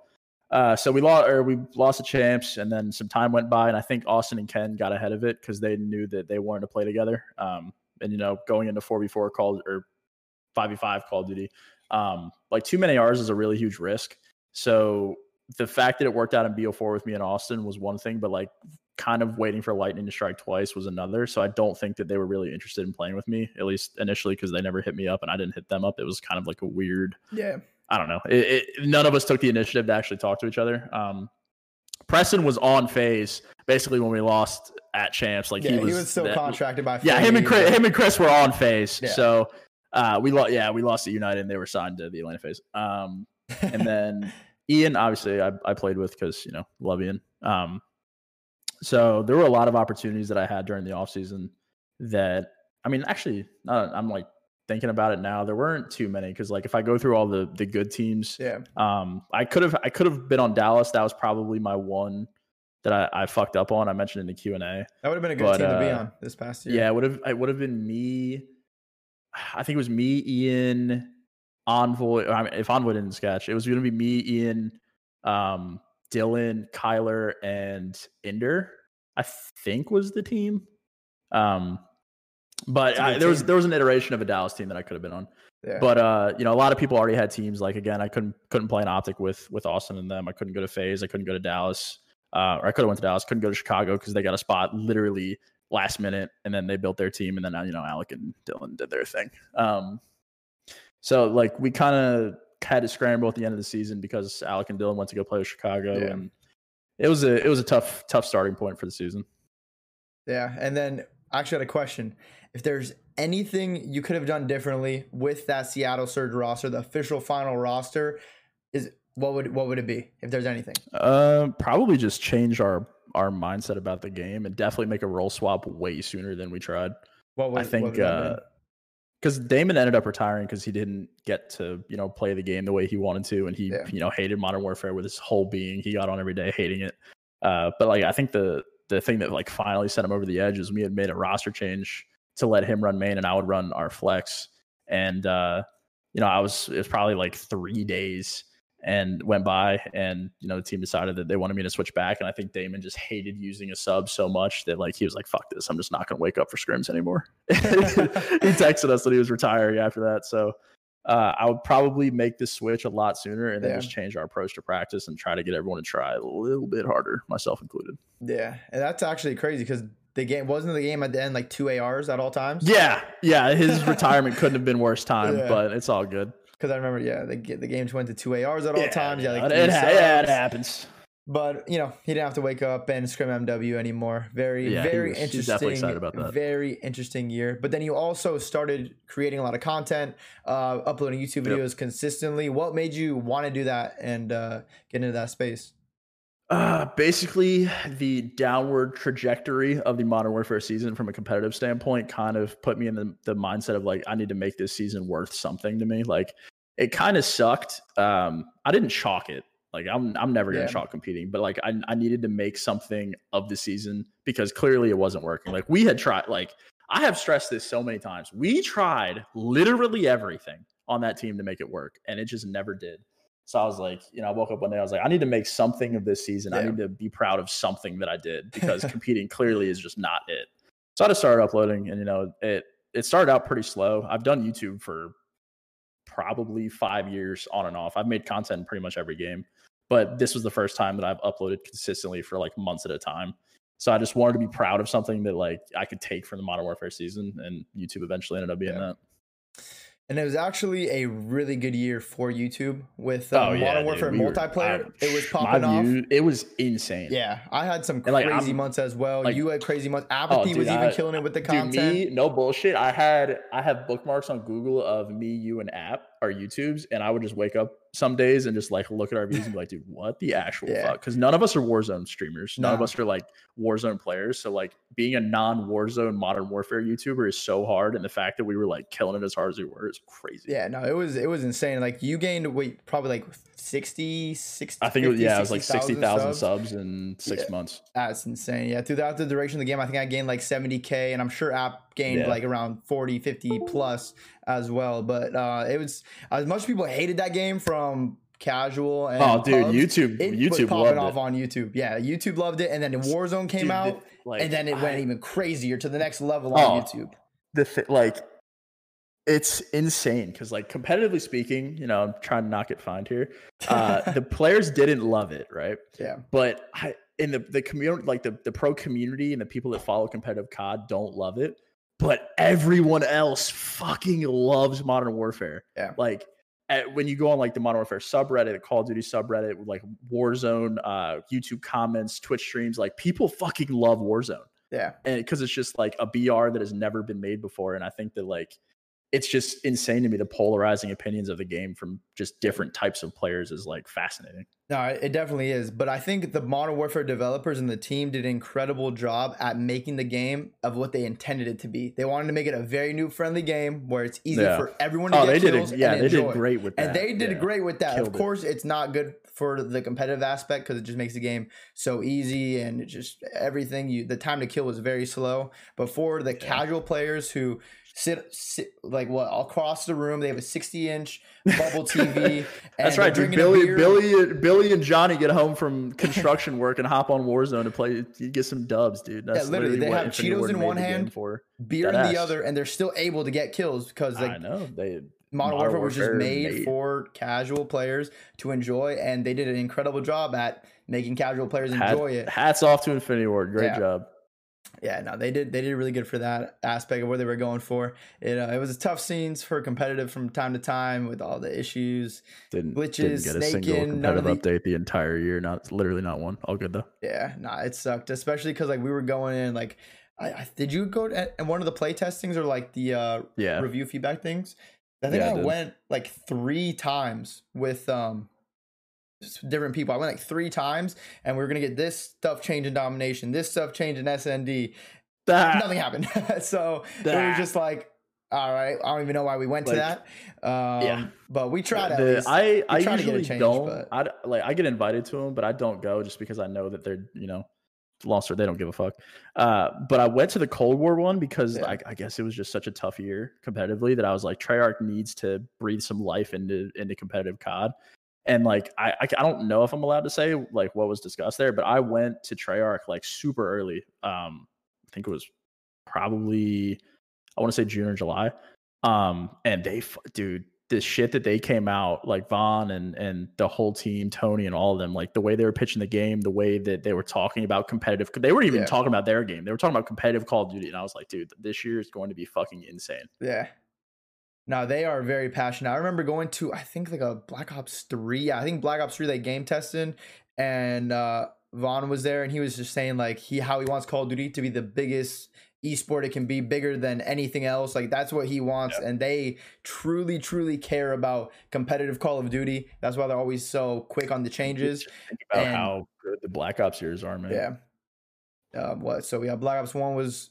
Uh, so we lost or we lost the champs, and then some time went by, and I think Austin and Ken got ahead of it because they knew that they wanted to play together. Um, and you know, going into 4v4 called or 5v5 Call of Duty, um, like too many R's is a really huge risk. So the fact that it worked out in BO4 with me in Austin was one thing, but like kind of waiting for Lightning to strike twice was another. So I don't think that they were really interested in playing with me, at least initially, because they never hit me up and I didn't hit them up. It was kind of like a weird, yeah, I don't know. It, it, none of us took the initiative to actually talk to each other. Um, Preston was on FaZe basically when we lost at champs. Like yeah, he was, still that- contracted by. yeah, him and Chris, him and Chris were on FaZe. Yeah. So uh, we lost. Yeah, we lost at United, and they were signed to the Atlanta FaZe. Um, and then Ian, obviously, I, I played with because you know love Ian. Um, so there were a lot of opportunities that I had during the offseason that I mean, actually, I'm like thinking about it now. There weren't too many because like if I go through all the the good teams, yeah, um, I could have I could have been on Dallas. That was probably my one that I, I fucked up on. I mentioned in the Q and A. that would have been a good But, team to be uh, on this past year. Yeah, it would have it would have been me. I think it was me, Ian, Envoy. I mean, if Envoy didn't sketch, it was going to be me, Ian, um, Dylan, Kyler, and Ender. I think was the team. Um, but I, there was there was an iteration of a Dallas team that I could have been on. yeah. But uh, you know, a lot of people already had teams. Like again, I couldn't couldn't play an optic with with Austin and them. I couldn't go to FaZe. I couldn't go to Dallas. Uh, or I could have went to Dallas. Couldn't go to Chicago because they got a spot literally last minute, and then they built their team, and then you know Alec and Dylan did their thing. Um, so like we kind of had to scramble at the end of the season because Alec and Dylan went to go play with Chicago, Yeah. and it was a it was a tough tough starting point for the season. Yeah, and then I actually had a question. If there's anything you could have done differently with that Seattle Surge roster, the official final roster, is what would what would it be? If there's anything, Uh, probably just change our our mindset about the game and definitely make a role swap way sooner than we tried. what would I think would that have been? because Damon ended up retiring because he didn't get to you know play the game the way he wanted to, and he Yeah. you know hated Modern Warfare with his whole being. He got on every day hating it. Uh, but like I think the the thing that like finally set him over the edge is we had made a roster change to let him run main and I would run our flex, and uh, you know I was it was probably like three days and went by and you know the team decided that they wanted me to switch back. And i think damon just hated using a sub so much that like he was like fuck this i'm just not going to wake up for scrims anymore. He texted us that he was retiring after that. So uh, i would probably make this switch a lot sooner and then Yeah. just change our approach to practice and try to get everyone to try a little bit harder myself included. Yeah, and that's actually crazy because the game wasn't the game at the end like two ARs at all times. yeah yeah his retirement couldn't have been worse time Yeah. but it's all good because I remember, yeah, the the games went to two ARs at all Yeah, times. Yeah, like it, ha- yeah, it happens But you know, he didn't have to wake up and scrim MW anymore. Very, Yeah, very was- he's interesting. definitely excited about that. Very interesting year. But then you also started creating a lot of content, uh, uploading YouTube Yep. videos consistently. What made you want to do that and uh, get into that space? Uh, basically, the downward trajectory of the Modern Warfare season from a competitive standpoint kind of put me in the, the mindset of like, I need to make this season worth something to me. Like, it kind of sucked. Um, I didn't chalk it. Like, I'm, I'm never going Yeah. to chalk competing, but like, I, I needed to make something of the season because clearly it wasn't working. Like, we had tried, like, I have stressed this so many times. We tried literally everything on that team to make it work, and it just never did. So I was like, you know, I woke up one day, I was like, I need to make something of this season. I need to be proud of something that I did because competing clearly is just not it. So I just started uploading, and you know, it it started out pretty slow. I've done YouTube for probably five years on and off. I've made content in pretty much every game, but this was the first time that I've uploaded consistently for like months at a time. So I just wanted to be proud of something that like I could take from the Modern Warfare season, and YouTube eventually ended up being Yeah. that. And it was actually a really good year for YouTube with um, Oh yeah, Modern Warfare we were- multiplayer. I- it was popping off. view- It was insane. Yeah, I had some And, like, crazy months as well. like- you had crazy months. Apathy dude, was even I- killing it with the content. Dude, me, no bullshit. I had I have bookmarks on Google of me, you, and app our YouTubes, and I would just wake up some days and just like look at our views and be like, dude, what the actual Yeah. fuck? Because none of us are Warzone streamers. None of us are like Warzone players. So like being a non-Warzone Modern Warfare YouTuber is so hard, and the fact that we were like killing it as hard as we were is crazy. Yeah, no, it was it was insane. Like you gained wait probably like 60, 60 I think it was 50, yeah, it was like 60,000 sixty thousand subs. subs in six Yeah. months. That's insane. Yeah, throughout the duration of the game, I think I gained like 70k, and I'm sure App gained Yeah. like around 40, 50 plus as well. But uh, it was as much people hated that game from casual and Oh, dude, pubs, YouTube, it YouTube popping off it. on YouTube. Yeah, YouTube loved it, and then Warzone came Dude, the- out, like, and then it went even crazier to the next level on Oh. YouTube. the th- like it's insane because like competitively speaking you know i'm trying to not get fined here uh the players didn't love it right yeah, but I, in the the community like the, the pro community and the people that follow competitive cod don't love it but everyone else fucking loves modern warfare Yeah. like at, when you go on like the modern warfare subreddit the call of duty subreddit like warzone uh youtube comments twitch streams like people fucking love warzone yeah. and because it's just like a BR that has never been made before. And I think that like it's just insane to me the polarizing opinions of the game from just different types of players is like fascinating. No, it it definitely is. But I think the Modern Warfare developers and the team did an incredible job at making the game of what they intended it to be. They wanted to make it a very new friendly game where it's easy Yeah. for everyone to Oh, get they did kills it. Yeah, and they enjoy. did great with that. And they did yeah. great with that. Killed of it. course, it's not good for the competitive aspect because it just makes the game so easy and just everything. You the time to kill was very slow. But for the casual players who sit, sit like what across the room, they have a sixty inch bubble TV. and That's right, dude. Billy. Billy, Billy, and Johnny get home from construction work and hop on Warzone to play. You get some dubs, dude. That's literally, they what have Infinity Cheetos Ward in one hand, For beer in the other, and they're still able to get kills because I know they Modern, Modern Warfare was just made, made- for casual players to enjoy, and they did an incredible job at making casual players hat- enjoy it. Hats off to Infinity Ward. Great Yeah. job. Yeah, no, they did. They did really good for that aspect of where they were going for. It uh, it was tough scenes for competitive from time to time with all the issues. Didn't, Glitches, didn't get a single of competitive the- update the entire year. Not literally not one. All good though. Yeah, nah, it sucked, especially because like we were going in like. I, I, did you go to and one of the play testings or like the uh, Yeah. review feedback things. I think Yeah, I I went like three times with um different people. I went like three times, and we were gonna get this stuff change in domination, this stuff change in SND. Ah, Nothing happened. so it was just like, all right, I don't even know why we went to that. Um, yeah. but we tried at the-. I I try to get a usually change, don't. but- I like I get invited to them, but I don't go just because I know that they're you know lost or they don't give a fuck. Uh, but I went to the Cold War one because Yeah. like I guess it was just such a tough year competitively that I was like Treyarch needs to breathe some life into into competitive COD. And like I, I I don't know if I'm allowed to say like what was discussed there, but I went to Treyarch like super early. Um, I think it was probably I want to say June or July. Um, and they, dude, the shit that they came out like Vaughn and and the whole team, Tony and all of them, like the way they were pitching the game, the way that they were talking about competitive. They weren't even Yeah. talking about their game. They were talking about competitive Call of Duty, and I was like, dude, this year is going to be fucking insane. Yeah. No, they are very passionate. I remember going to I think like a Black Ops 3. Yeah, I think Black Ops 3 they game tested and uh Vaughn was there and he was just saying like he how he wants Call of Duty to be the biggest esport it can be bigger than anything else. Like that's what he wants and they truly truly care about competitive Call of Duty. That's why they're always so quick on the changes. Think about And- how good the Black Ops years are, man. Yeah. Uh, what? So yeah, Black Ops One was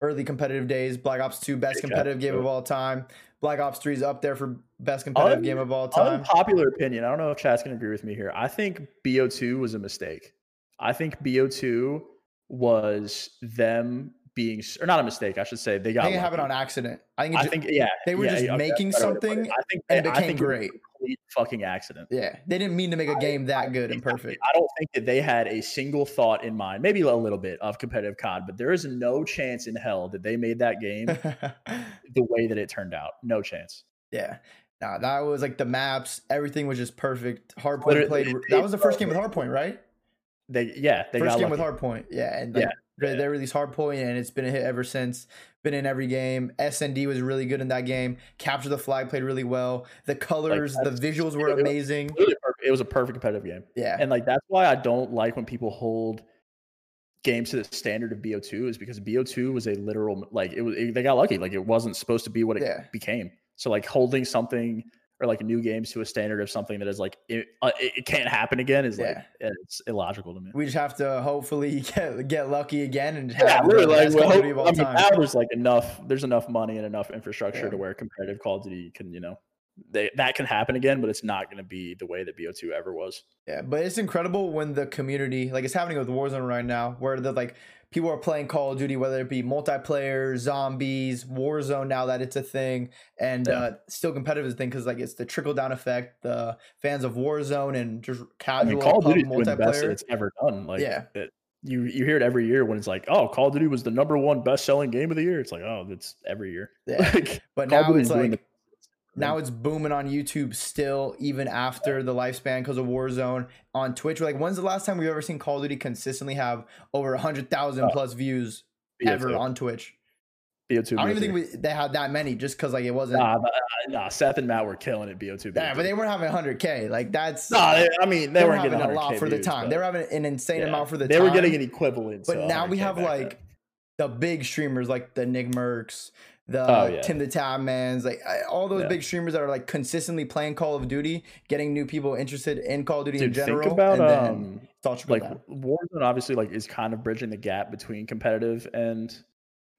early competitive days. Black Ops Two, best competitive game of all time. Black Ops Three is up there for best competitive Un- game of all time. Unpopular opinion. I don't know if chat's gonna agree with me here. I think BO2 was a mistake. I think BO2 was them being or not a mistake. I should say they I got. think it happened on accident. I think, it I think yeah, they were yeah, just that's making a better way to put it. something I think and it I became think it was great. Complete fucking accident. Yeah, they didn't mean to make a game that good and perfect. I don't think that they had a single thought in mind, maybe a little bit of competitive COD, but there is no chance in hell that they made that game the way that it turned out. No chance. yeah. Nah, that was like the maps, everything was just perfect. Hardpoint played. That was the first game with Hardpoint, right? They yeah, they first game lucky. with Hardpoint. Yeah, and like, Yeah, they, they released Hardpoint, and it's been a hit ever since. Been in every game. SND was really good in that game. Capture the flag played really well. The colors, the visuals were it amazing. It was a perfect competitive game. Yeah, And like that's why I don't like when people hold games to the standard of BO2 is because BO2 was a literal like it was it- they got lucky like it wasn't supposed to be what it Yeah. became. So like holding something or like new games to a standard of something that is like it, uh, it, can't happen again is like it's illogical to me. we just have to hopefully get get lucky again and have Yeah, really. Like, well, Call of Duty of hope- all I mean, now there's like enough. There's enough money and enough infrastructure Yeah. to where competitive Call of Duty can, you know, they, that can happen again, but it's not going to be the way that BO2 ever was. Yeah, but it's incredible when the community, like it's happening with Warzone right now, where the like people are playing Call of Duty, whether it be multiplayer, zombies, Warzone. Now that it's a thing, and Yeah. uh, still competitive is a thing because like it's the trickle down effect. The fans of Warzone and just I casual mean, Call of Duty doing the best that multiplayer. it's ever done. Like, Yeah. it, you you hear it every year when it's like, oh, Call of Duty was the number one best selling game of the year. It's like, oh, that's every year. Yeah. Like, But Call now Duty it's doing like the- now it's booming on YouTube still, even after the lifespan because of Warzone. On Twitch, like when's the last time we've ever seen Call of Duty consistently have over hundred thousand Oh, plus views BO2, ever on Twitch? BO2. I don't even BO2. think we, they had that many just because like it wasn't. Nah, nah, uh, nah, Seth and Matt were killing it. BO2. Yeah, but they weren't having 100k. Like that's Nah, they, I mean, they, they were weren't having getting a lot 100K for the time. They were having an insane yeah. amount for the they time. They were getting an equivalent. but now we have like the big streamers like the Nick Mercs, the Oh, yeah. TimTheTatman's, like I- all those Yeah. big streamers that are like consistently playing Call of Duty, getting new people interested in Call of Duty in general. think about and then um, like down. Warzone obviously like is kind of bridging the gap between competitive and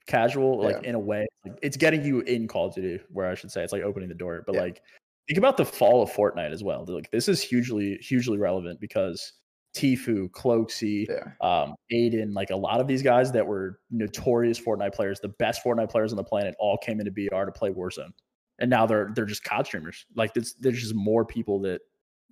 casual like Yeah. in a way like, it's getting you in Call of Duty where I should say it's like opening the door but like think about the fall of Fortnite as well like this is hugely hugely relevant because Tfue, Cloakzy, Yeah. um, Aydan, like a lot of these guys that were notorious Fortnite players, the best Fortnite players on the planet, all came into BR to play Warzone, and now they're they're just COD streamers. Like there's there's just more people that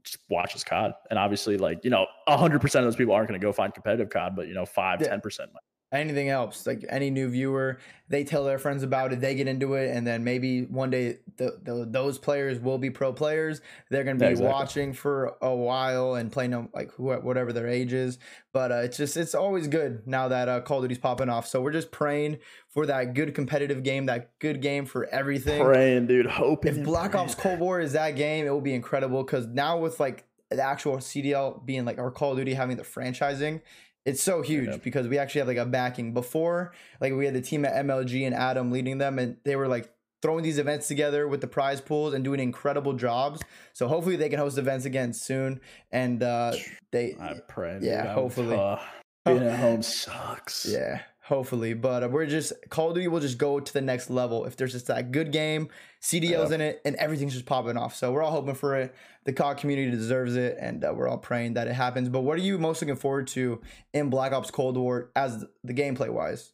just watches COD, and obviously, like you know, hundred percent of those people aren't going to go find competitive COD, but you know, five, Yeah. ten percent. Anything else like any new viewer they tell their friends about it they get into it and then maybe one day the, the, those players will be pro players they're going to be exactly. watching for a while and playing them like who, whatever their age is but uh, it's just it's always good now that uh, call of duty's popping off so we're just praying for that good competitive game that good game for everything Praying, dude, hoping. if Black Ops. Cold War is that game, it will be incredible because now with like the actual CDL being like our Call of Duty having the franchising, it's so huge because we actually have like a backing. Before, like we had the team at MLG and Adam leading them, and they were like throwing these events together with the prize pools and doing incredible jobs. So hopefully they can host events again soon. And uh they I pray. Yeah, dude, hopefully. uh, being at home sucks. Yeah, hopefully. But uh, we're just Call of Duty will just go to the next level if there's just that good game, CDLs Yeah. in it, and everything's just popping off. So we're all hoping for it. The COD community deserves it, and uh, we're all praying that it happens. But what are you most looking forward to in Black Ops Cold War as the gameplay wise?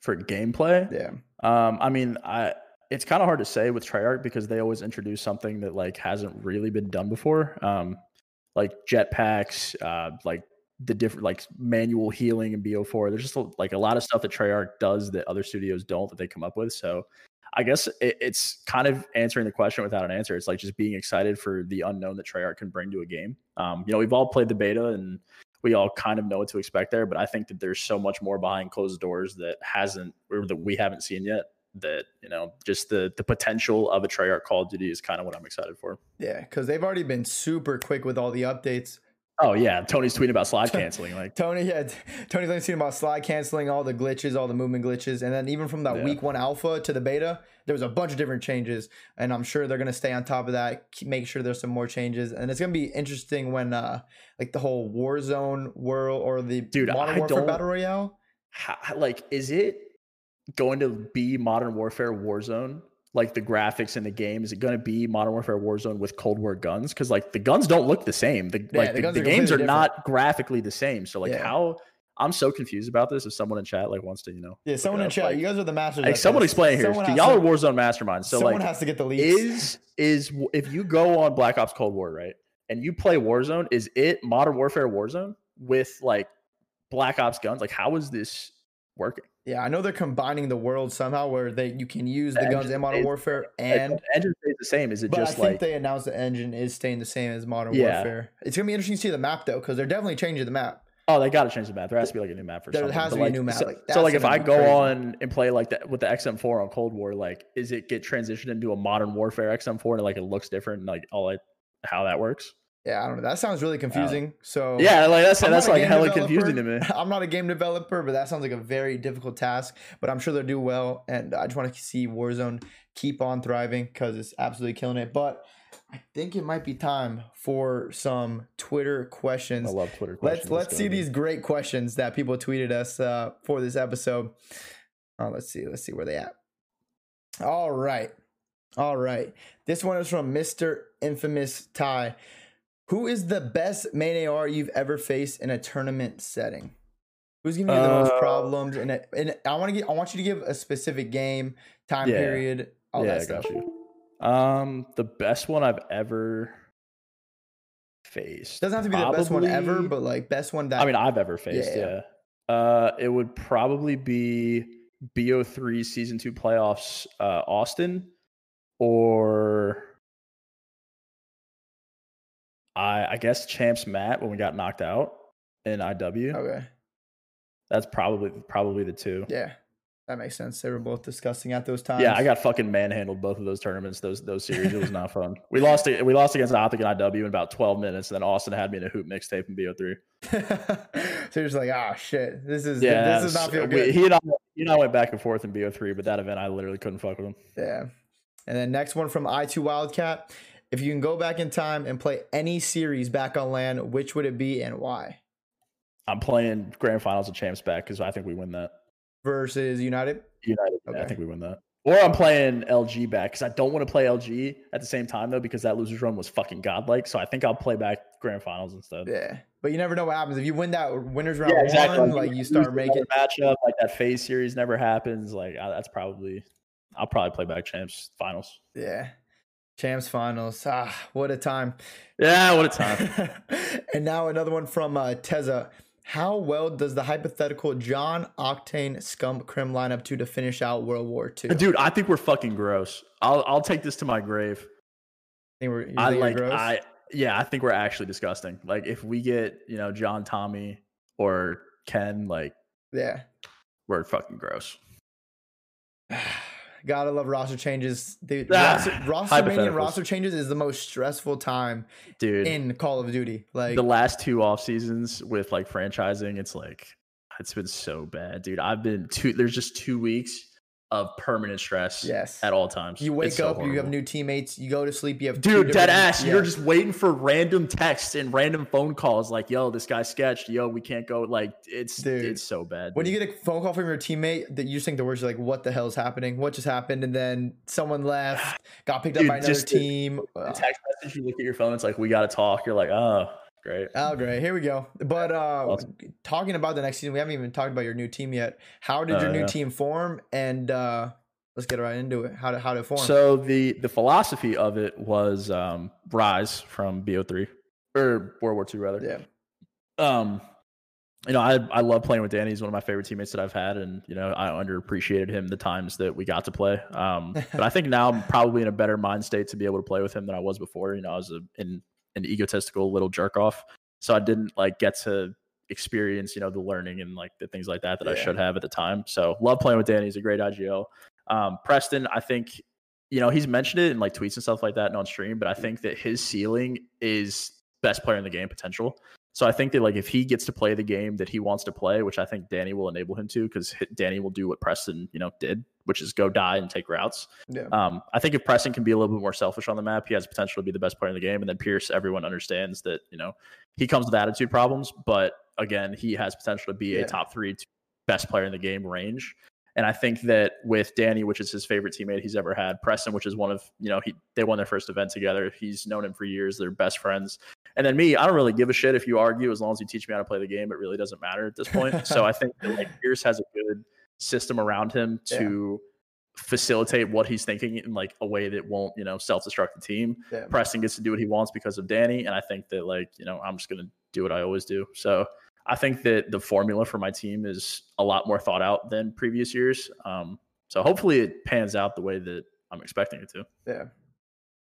For gameplay, Yeah, Um, I mean, I it's kind of hard to say with Treyarch because they always introduce something that like hasn't really been done before. Um, like jetpacks, uh, like the different like manual healing and BO4. There's just like a lot of stuff that Treyarch does that other studios don't that they come up with. So I guess it, it's kind of answering the question without an answer. It's like just being excited for the unknown that Treyarch can bring to a game. Um, you know, we've all played the beta and we all kind of know what to expect there, but I think that there's so much more behind closed doors that hasn't or that we haven't seen yet. That you know, just the the potential of a Treyarch Call of Duty is kind of what I'm excited for. yeah, because they've already been super quick with all the updates. Oh yeah, Tony's tweeting about slide canceling. Like, Tony, yeah, Tony's talking about slide canceling, all the glitches, all the movement glitches, and then even from that Yeah. week one alpha to the beta, there was a bunch of different changes, and I'm sure they're gonna stay on top of that, make sure there's some more changes, and it's gonna be interesting when uh like the whole Warzone world or the Dude, Modern I Warfare Battle Royale. how, like, is it going to be Modern Warfare Warzone? Like the graphics in the game, is it going to be Modern Warfare Warzone with Cold War guns? Because like the guns don't look the same. The Yeah, like the the, the are games are completely not graphically the same. So like Yeah. how I'm so confused about this. If someone in chat like wants to, you know, Yeah, someone in chat. like- you guys are the masters. Like someone this. explain here. Someone So y'all to- are Warzone masterminds. So like someone like, has to get the leaks. is is if you go on Black Ops Cold War, right, and you play Warzone, is it Modern Warfare Warzone with like Black Ops guns? Like, how is this working? Yeah, I know they're combining the world somehow where they you can use The the guns in Modern Warfare and the engine stays the same. Is it but I just think like they announced the engine is staying the same as Modern Yeah. Warfare. It's gonna be interesting to see the map though, because they're definitely changing the map. oh they got to change the map? There has to be like a new map for There something. has But, to be a new map, So, like, so like if I go crazy. on and play like that with the XM4 on Cold War, like is it get transitioned into a Modern Warfare XM4 and like it looks different? And, like all like how that works? Yeah, I don't know. That sounds really confusing. So Yeah, like that's I'm that's like hella developer. confusing to me. I'm not a game developer, but that sounds like a very difficult task. But I'm sure they'll do well, and I just want to see Warzone keep on thriving because it's absolutely killing it. But I think it might be time for some Twitter questions. I love Twitter. Questions. Let's let's see these great questions that people tweeted us uh, for this episode. Uh, let's see. Let's see where they at. All right, all right. This one is from Mister Infamous Ty. Who is the best main AR you've ever faced in a tournament setting? Who's giving you the most Uh, problems? And and I want to get I want you to give a specific game, time Yeah. period, all yeah, that I stuff. got you. Um, the best one I've ever faced. Doesn't have to be the best one ever, but like best one that I mean, I've ever faced. yeah. Yeah. Uh, it would probably be BO3 season two playoffs, uh, Austin, or I, I guess champs Matt when we got knocked out in IW. okay. That's probably probably the two. Yeah, that makes sense. They were both disgusting at those times. Yeah, I got fucking manhandled both of those tournaments, those those series. It was not fun. We lost we lost against Optic and IW in about 12 minutes, and then Austin had me in a hoop mixtape in BO3. so you're just like, ah, shit. This is Yeah, this does not feel we- good. he and I he and I went back and forth in BO3, but that event I literally couldn't fuck with him. yeah. And then next one from i2 Wildcat. If you can go back in time and play any series back on land, which would it be and why? I'm playing grand finals of champs back because I think we win that. Versus United. United, yeah, I think we win that. Or I'm playing LG back because I don't want to play LG at the same time though because that losers run was fucking godlike. So I think I'll play back grand finals instead. Yeah. But you never know what happens. If you win that winners round Yeah, exactly. one, Like, like you start making matchup like that FaZe series never happens. Like I, that's probably I'll probably play back champs finals. Yeah. Champs finals. Ah, what a time. Yeah, what a time. and now another one from uh, Teza. How well does the hypothetical John Octane Scump Crim line up to to finish out World War II? Dude, I think we're fucking gross. I'll I'll take this to my grave. I think we're, I like gross? I yeah, I think we're actually disgusting. Like if we get, you know, John Tommy or Ken, like yeah. we're fucking gross. Gotta love roster changes. Dude, Ah, roster, roster roster changes is the most stressful time Dude, in Call of Duty. Like, the last two off seasons with like franchising, it's like it's been so bad, dude. I've been two there's just two weeks of permanent stress yes. at all times. You wake so up, you have new teammates, you go to sleep, you have Dude, dead ass. yeah. You're just waiting for random texts and random phone calls like, yo, this guy sketched. Yo, we can't go. Like, it's Dude. it's so bad. When dude. you get a phone call from your teammate that you just think the words are like, what the hell is happening? What just happened? And then someone left, got picked up by another the- team. the Ugh. text message, you look at your phone, it's like, we got to talk. You're like, oh, great. Oh, great. Here we go. But uh, Awesome. talking about the next season, we haven't even talked about your new team yet. How did Oh, your new yeah. team form? And uh, let's get right into it. How did how did it form? So the the philosophy of it was um, Rise from BO3 or World War II rather. yeah, um you know I I love playing with Danny. He's one of my favorite teammates that I've had, and you know I underappreciated him the times that we got to play. Um, but I think now I'm probably in a better mind state to be able to play with him than I was before. You know I was a, in an egotistical little jerk off, so I didn't like get to experience you know the learning and like the things like that that I should have at the time. So love playing with Danny. He's a great IGL. Um, Preston, I think you know he's mentioned it in like tweets and stuff like that and on stream, but I think that his ceiling is best player in the game potential. So I think that like if he gets to play the game that he wants to play, which I think Danny will enable him to, because Danny will do what Preston you know did, which is go die and take routes. yeah, Um, I think if Preston can be a little bit more selfish on the map, he has potential to be the best player in the game. And then Pierce, everyone understands that you know he comes with attitude problems, but again, he has potential to be Yeah. a top three best player in the game range. And I think that with Danny, which is his favorite teammate he's ever had, Preston, which is one of you know he they won their first event together. He's known him for years. They're best friends. And then me, I don't really give a shit if you argue as long as you teach me how to play the game. It really doesn't matter at this point. so I think that, like Pierce has a good system around him to facilitate what he's thinking in like a way that won't you know self-destruct the team. Yeah. Preston gets to do what he wants because of Danny, and I think that like you know I'm just gonna do what I always do. So I think that the formula for my team is a lot more thought out than previous years. Um, so hopefully it pans out the way that I'm expecting it to. Yeah.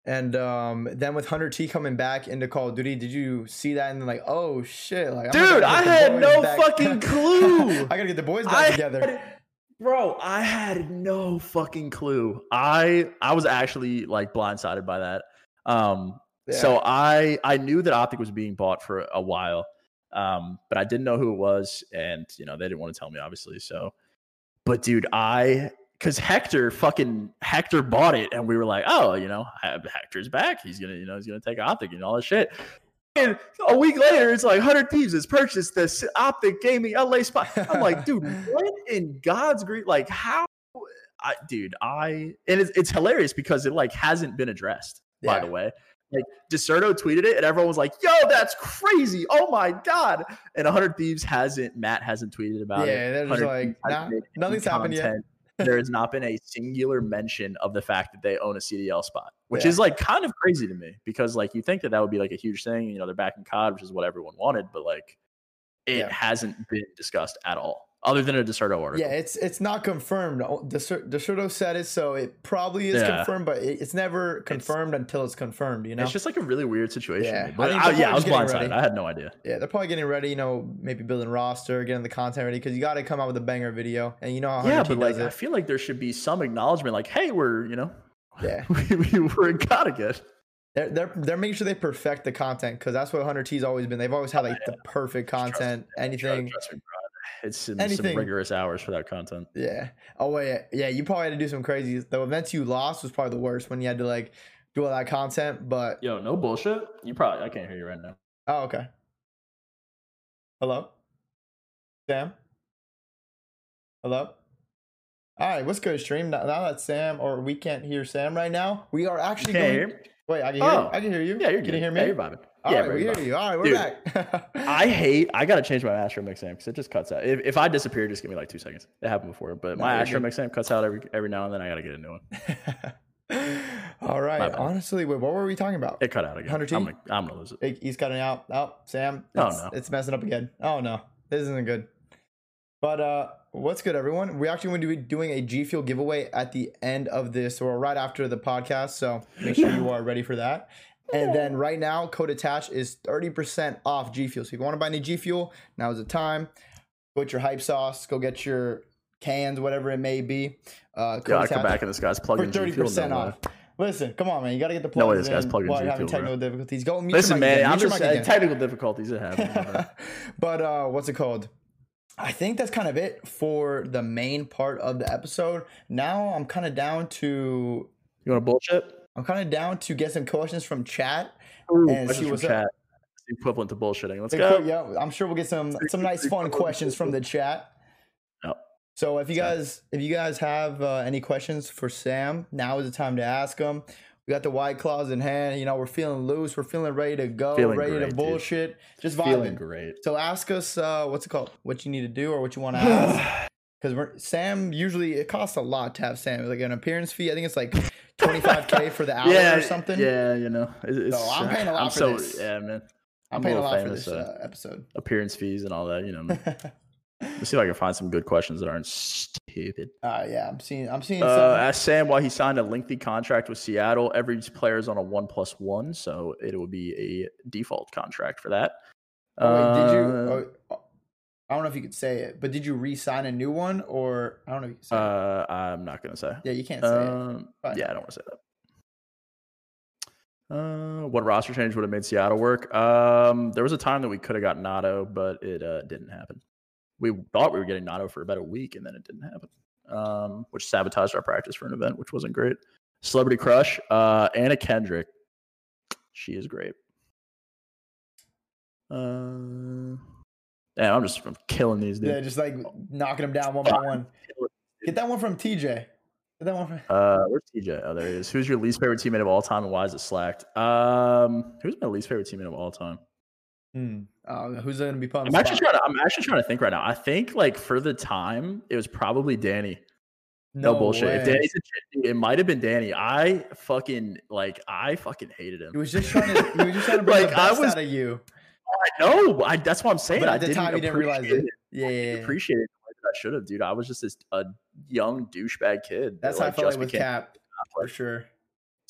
And um, then with 100T coming back into Call of Duty, did you see that and then like, oh shit, like Dude, I had no back- fucking clue. I gotta get the boys back I together. had- bro, I had no fucking clue. I I was actually like blindsided by that. Um, so I I knew that Optic was being bought for a while, um, but I didn't know who it was, and you know they didn't want to tell me, obviously. So, but dude, I because Hector fucking Hector bought it, and we were like, oh, you know, Hector's back. He's gonna, you know, he's gonna take Optic and all that shit. And a week later, it's like Hundred Thieves has purchased this Optic Gaming LA spot. I'm like, dude, what in God's green? Like, how? I, dude, I and it's, it's hilarious because it like hasn't been addressed. By Yeah. the way, like Dexerto tweeted it, and everyone was like, "Yo, that's crazy! Oh my god!" And Hundred Thieves hasn't. Matt hasn't tweeted about it. yeah, they're just like, nah, nothing's happened yet. There has not been a singular mention of the fact that they own a CDL spot, which Yeah. is like kind of crazy to me because like you think that that would be like a huge thing. You know, they're back in COD, which is what everyone wanted, but like it Yeah. hasn't been discussed at all, other than a Dexerto article. Yeah, it's it's not confirmed. Oh, Dexerto said it, so it probably is Yeah. confirmed, but it's never confirmed until it's confirmed. You know? It's just like a really weird situation. Yeah, I but think I- yeah, I was blindsided. getting I had no idea. yeah, they're probably getting ready. You know, maybe building roster, getting the content ready because you got to come out with a banger video, and you know how Yeah, but like does I feel like there should be some acknowledgement, like, hey, we're you know, Yeah. we, we we're again. They're, they're they're making sure they perfect the content because that's what 100T's always been. They've always had like the perfect Trust- content, anything. Trust me, bro. It's some, some rigorous hours for that content. Yeah. Oh wait, yeah. You probably had to do some crazy. The events you lost was probably the worst when you had to like do all that content. But Yo, no bullshit. You probably I can't hear you right now. oh, okay. Hello, Sam. Hello. All right, what's good, stream? Now, now that Sam or we can't hear Sam right now, we are actually Can't going. Wait, I can hear. Oh. You. I can hear you. Yeah, you're Can you hear me? Yeah, you're vibing. All yeah, right, we hear you. All right, we're Dude, back. I hate. I gotta change my Astro MixAmp because it just cuts out. If, if I disappear, just give me like two seconds. It happened before, but No, my. Astro MixAmp cuts out every every now and then. I gotta get a new one. All right. Honestly, wait, what were we talking about? It cut out again. 100 T? I'm gonna, I'm gonna lose it. He's cutting out. Oh, Sam. Oh, no. it's messing up again. Oh no, this isn't good. But uh, what's good, everyone? We're actually going to be doing a G Fuel giveaway at the end of this, or right after the podcast. So make sure you are ready for that. And then right now, code attached is thirty percent off G Fuel. So if you want to buy any G Fuel, now's the time. Go get your hype sauce. Go get your cans, whatever it may be. Uh, Yeah, I come back and this guy's for plugging G thirty Fuel. percent No way. off. Listen, come on, man. You got to get the plugs No way this guy's in plugging while G having Fuel, bro. technical difficulties. Go mute Listen, man. I'm just uh, technical difficulties. It happens. but uh, what's it called? I think that's kind of it for the main part of the episode. Now I'm kind of down to you want to bullshit? I'm kind of down to get some questions from chat. Ooh, And see what's up. chat. It's equivalent to bullshitting. Let's go. Yeah, I'm sure we'll get some some nice fun questions from the chat. Yep. So if you guys if you guys have uh, any questions for Sam, now is the time to ask them. We got the white claws in hand. You know, we're feeling loose. We're feeling ready to go. Feeling ready great, to dude. bullshit. Just Feeling great. So ask us uh, what's it called? What you need to do or what you want to ask. Because we're Sam usually it costs a lot to have Sam. Like an appearance fee. I think it's like twenty five k for the hour yeah, or something. Yeah, you know. It's, it's, I'm paying a lot I'm for so, this. Yeah, man. I'm, I'm paying a little lot for this uh, uh, episode. Appearance fees and all that. You know. Let's see if I can find some good questions that aren't stupid. Uh, yeah, I'm seeing. I'm seeing. Uh, ask Sam why he signed a lengthy contract with Seattle. Every player is on a one plus one, so it would be a default contract for that. oh, wait, did you? Uh, Oh, I don't know if you could say it, but did you re-sign a new one or I don't know if you say. it. Uh, I'm not gonna say. Yeah, you can't say it. Um, Fine. yeah, I don't want to say that. Uh, what roster change would have made Seattle work? Um, there was a time that we could have got Nato, but it uh, didn't happen. We thought we were getting Nato for about a week, and then it didn't happen, um, which sabotaged our practice for an event, which wasn't great. Celebrity crush, uh, Anna Kendrick. She is great. Uh, yeah, I'm just I'm killing these, dude. Yeah, just like knocking them down one by one. Get that one from TJ. Get that one from. Uh, where's TJ? Oh, there he is. Who's your least favorite teammate of all time, and why is it slacked? Um, who's my least favorite teammate of all time? Hmm. Oh, who's gonna be put I'm actually spot? trying to. I'm actually trying to think right now. I think like for the time, it was probably Danny. No, bullshit. If. Danny's a it might have been Danny. I fucking like. I fucking hated him. He was just trying to. He was just trying to bring Like, the I was- out of you. I know. I that's what I'm saying. But I the didn't time, you didn't realize appreciate it. Yeah, yeah, yeah. Appreciate it the way that I should have, dude. I was just this a young douchebag kid. That's that, how I felt just like with Cap for sure.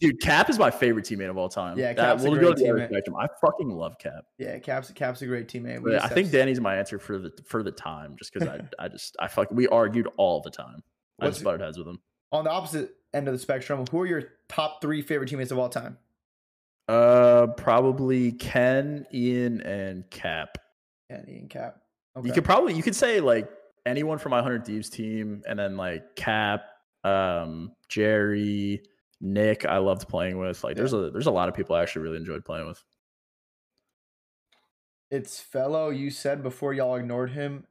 Dude, Cap is my favorite teammate of all time. Yeah, that, Cap's a we'll great go to the other spectrum. I fucking love Cap. Yeah, Cap's Cap's a great teammate. But I think have- Danny's my answer for the for the time, just because I I just I fuck we argued all the time. I What's- just butted heads with him. on the opposite end of the spectrum. Who are your top three favorite teammates of all time? Uh, probably Ken, Ian, and Cap. And Ian Cap. Okay. You could probably you could say like anyone from my Hundred Thieves team, and then like Cap, um, Jerry, Nick. I loved playing with. Like, there's a there's a lot of people I actually really enjoyed playing with. it's fellow. You said before y'all ignored him,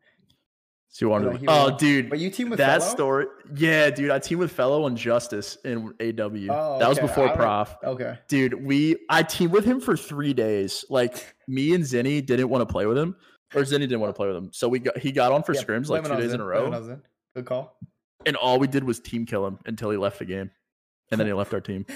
So you wanted Like, to, he oh, was- dude, but you team with that fellow? story, yeah, dude. I teamed with Fellow and Justice in AW. Oh, that was before Prof. Okay. Dude, we I teamed with him for three days. Like me and Zinni didn't want to play with him, or Zinni didn't want to play with him. So we got he got on for Yeah, scrims like two days in Zen, a row. Good call. and all we did was team kill him until he left the game, and then he left our team.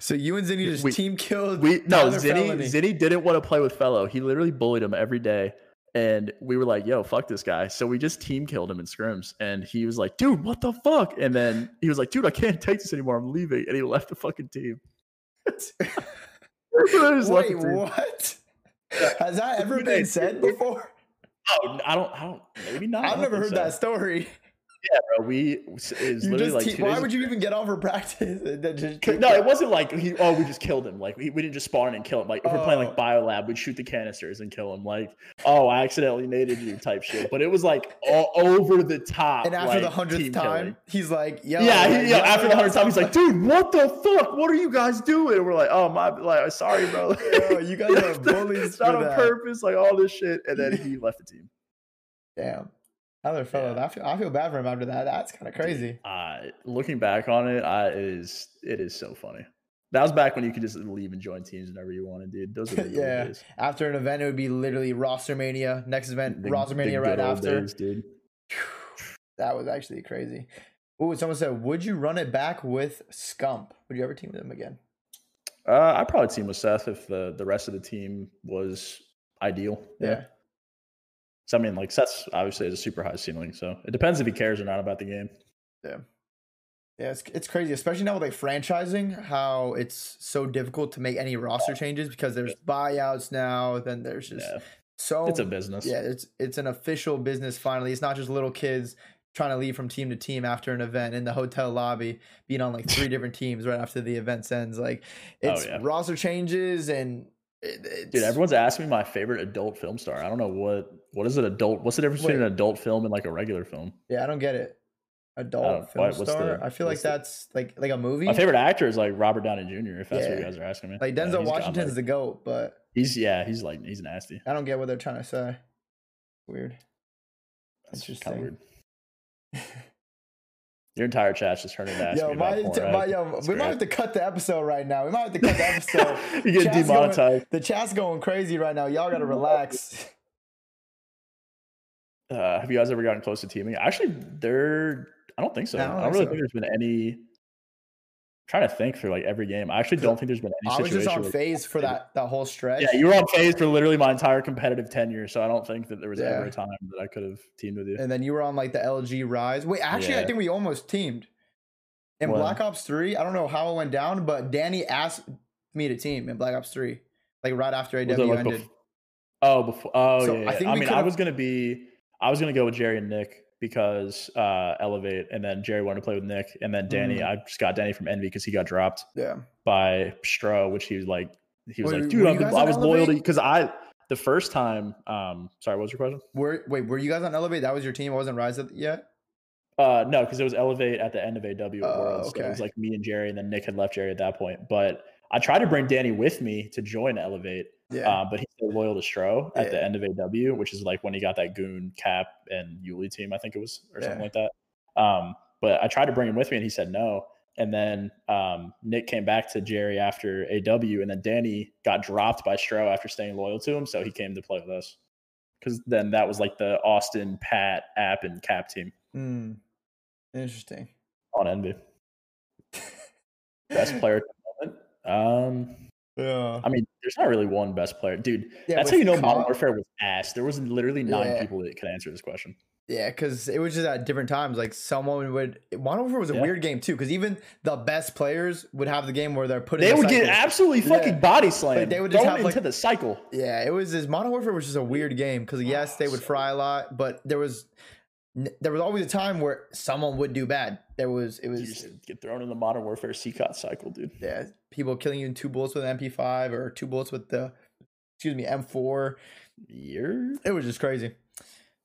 So you and Zinni just We- team killed. We no Zinni Felony. Zinni didn't want to play with Fellow. He literally bullied him every day. And we were like, yo, fuck this guy. So we just team killed him in scrims. And he was like, dude, what the fuck? And then he was like, dude, I can't take this anymore. I'm leaving. And he left the fucking team. He just left Wait, team. what? Has that ever been said before? Oh, I don't, I don't, maybe not. I've never heard so. that story. Yeah, bro. We, You literally like te- why would you even get off for practice? and then just C- No, it wasn't like he. Oh, we just killed him. Like we, we didn't just spawn and kill him. Like if we're playing like Oh. Biolab, we'd shoot the canisters and kill him. Like, oh, I accidentally naded you type shit. But it was like all over the top. And after the hundredth time, killing. he's like, "Yo, yeah, like, yeah. yo, After the hundredth time, he's like, dude, what the fuck? What are you guys doing? And we're like, oh my, like, uh, sorry, bro. Yo, you guys are bullies it's not on that. purpose. Like all this shit, and then he left the team. Damn, other fellow. Yeah. I feel I feel bad for him after that. That's kind of crazy. Uh, looking back on it, I, it is it is so funny. That was back when you could just leave and join teams whenever you wanted, dude. Those are the Yeah. days. After an event, it would be literally roster mania. Next event, The- roster the mania right after. days, dude. That was actually crazy. Ooh, someone said, "Would you run it back with Scump? Would you ever team with him again?" Uh, I probably team with Seth if the the rest of the team was ideal. Yeah. So I mean, like Seth's obviously has a super high ceiling, so it depends if he cares or not about the game. Yeah. Yeah, it's, it's crazy, especially now with like franchising, how it's so difficult to make any roster changes because there's buyouts now. Then there's just Yeah, so it's a business. yeah, it's it's an official business finally. It's not just little kids trying to leave from team to team after an event in the hotel lobby, being on like three different teams right after the event ends. Like Oh, it's yeah. roster changes and it's, Dude, everyone's asking me my favorite adult film star. I don't know what what is an adult. What's the difference between an adult film and like a regular film? yeah, I don't get it. Oh, adult film what's star. the- I feel like the- that's like like a movie. My favorite actor is like Robert Downey Jr. If that's what you guys are asking me. like Denzel he's Washington's like- the goat, but He's yeah, he's like he's nasty. I don't get what they're trying to say. Weird. That's Interesting. kind of weird. Your entire chat's just turning to ask Yo, me about my, porn. my, yo, we might have to cut the episode right now. We might have to cut the episode. you get Chat's going- demonetized. the chat's going crazy right now. Y'all gotta relax. Uh, have you guys ever gotten close to teaming? Actually, there. I don't think so. No, I I don't don't, really so. think there's been any. Trying to think through like every game. I actually don't think there's been any I was situation. just on FaZe for that that whole stretch. Yeah, you were on FaZe for literally my entire competitive tenure, so I don't think that there was ever a time that I could have teamed with you. and then you were on like the LG Rise. Wait, actually, I think we almost teamed in? Black Ops Three. I don't know how it went down, but Danny asked me to team in Black Ops Three, like right after AW like, ended. oh, before. Oh, So yeah. I think I mean, I was gonna be. I was gonna go with Jerry and Nick because uh, Elevate, and then Jerry wanted to play with Nick, and then Danny. Mm. I just got Danny from Envy because he got dropped yeah, by Stro, which he was like. He was Wait, like, dude, I've been, I was loyal to Elevate? because I the first time. Um, sorry, what was your question? were wait, were you guys on Elevate? That was your team. It wasn't Rise yet. Uh, no, because it was Elevate at the end of AW at Oh, Worlds. So it was like me and Jerry, and then Nick had left Jerry at that point. But I tried to bring Danny with me to join Elevate, Yeah. Uh, but he stayed loyal to Stro at the end of AW, which is like when he got that goon cap and Yuli team, I think it was, or something like that. Um, but I tried to bring him with me and he said no. And then um, Nick came back to Jerry after AW, and then Danny got dropped by Stro after staying loyal to him. So he came to play with us. Because then that was like the Austin, Pat, App, and Cap team Hmm. Interesting. on Envy. Best player at the moment. Um, Yeah. I mean, there's not really one best player, dude. Yeah, that's how you know Modern Ka- Warfare was ass. There was literally nine Yeah. people that could answer this question. Yeah, because it was just at different times. Like someone would. Modern Warfare was a Yeah. weird game too, because even the best players would have the game where they're putting. They the would get cycles. absolutely Yeah. fucking body slammed. they would just thrown have, like- into the cycle. Yeah, it was. This Modern Warfare was just a weird game because yes, they would so fry a lot, but there was n- there was always a time where someone would do bad. There was it was get thrown in the Modern Warfare CCOT cycle, dude. yeah people killing you in two bullets with an MP5 or two bullets with the excuse me M4. Year? It was just crazy.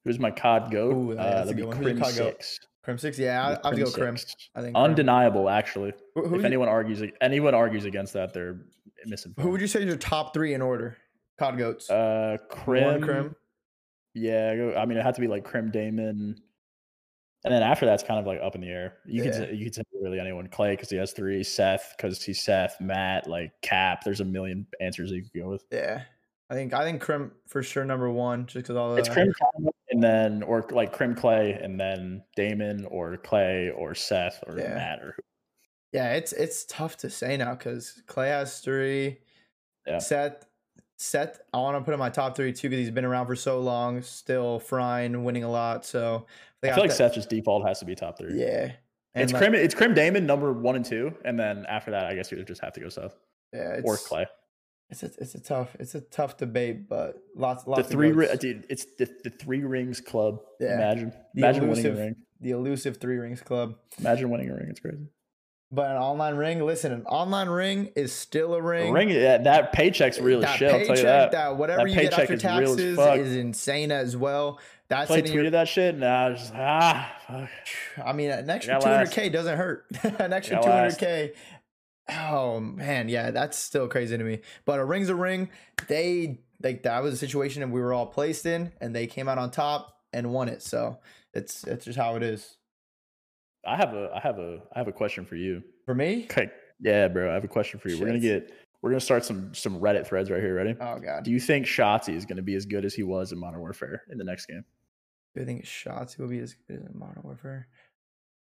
Who's my COD goat? Ooh, yeah, uh, that'd be. Crim? Six. Crim six, yeah, I, I'll go Crim. I think Crim. Undeniable, actually. Who, who, if you- anyone argues, anyone argues against that, they're missing. who would you say is your top three in order? COD goats. Uh, Crim. One Crim. Yeah, I mean, it had to be like Crim Damon. And then after that's kind of like up in the air. You could Yeah. say, you could say really anyone. Clay because he has three. Seth because he's Seth. Matt like Cap. There's a million answers you could go with. Yeah, I think I think Crim for sure number one just because all the It's Crim Clay and then or like Crim Clay and then Damon or Clay or Seth or Yeah. Matt or who. Yeah, it's it's tough to say now because Clay has three. Yeah. Seth, Seth, I want to put in my top three too because he's been around for so long, still frying, winning a lot. So I feel like Seth just default has to be top three. Yeah, and It's like- Crim. It's Crim Damon number one and two, and then after that, I guess you just have to go Seth Yeah, it's, or Clay. It's a, it's a tough it's a tough debate, but lots The lots. of three, ri- dude. It's the, the three rings club. Yeah. Imagine, The imagine winning a ring. the elusive three rings club. Imagine winning a ring. It's crazy. But an online ring, listen, an online ring is still a A ring. ring, yeah, that paycheck's real as that shit. I'll tell you paycheck, that. whatever That you get paycheck after is taxes fuck. is insane as well. That's Clay hitting your- that shit, was just ah, fuck. I mean, an extra two hundred k doesn't hurt. an extra two hundred k. Oh man, yeah, that's still crazy to me. But a ring's a ring. They like that was a situation that we were all placed in, and they came out on top and won it. So it's it's just how it is. I have a, I have a, I have a question for you. For me, Okay, yeah, bro, I have a question for you. We're gonna get, we're gonna start some some Reddit threads right here. Ready? oh god, Do you think Shotzzy is gonna be as good as he was in Modern Warfare in the next game? do you think shots will be as good as Modern Warfare?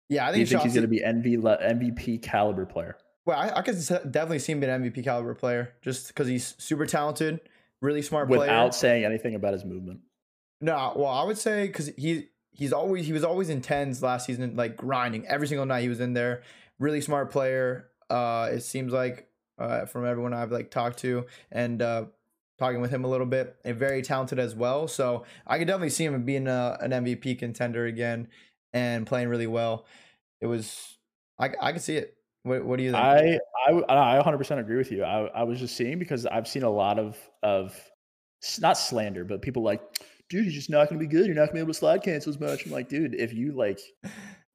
Yeah, I think, Do you think, think he's gonna be NV MVP caliber player? Well, I, I could definitely see him being an MVP caliber player just because he's super talented, really smart player. without saying anything about his movement. No, well, I would say because he he's always he was always in tens last season, like grinding every single night. He was in there. Really smart player. Uh, it seems like uh, from everyone I've like talked to and uh, talking with him a little bit, and very talented as well. So I could definitely see him being a, an MVP contender again and playing really well. It was I I could see it. What what do you think? I I 100% agree with you. I I was just seeing because I've seen a lot of of not slander, but people like, dude, he's just not going to be good. You're not going to be able to slide cancel as much. I'm like, dude, if you like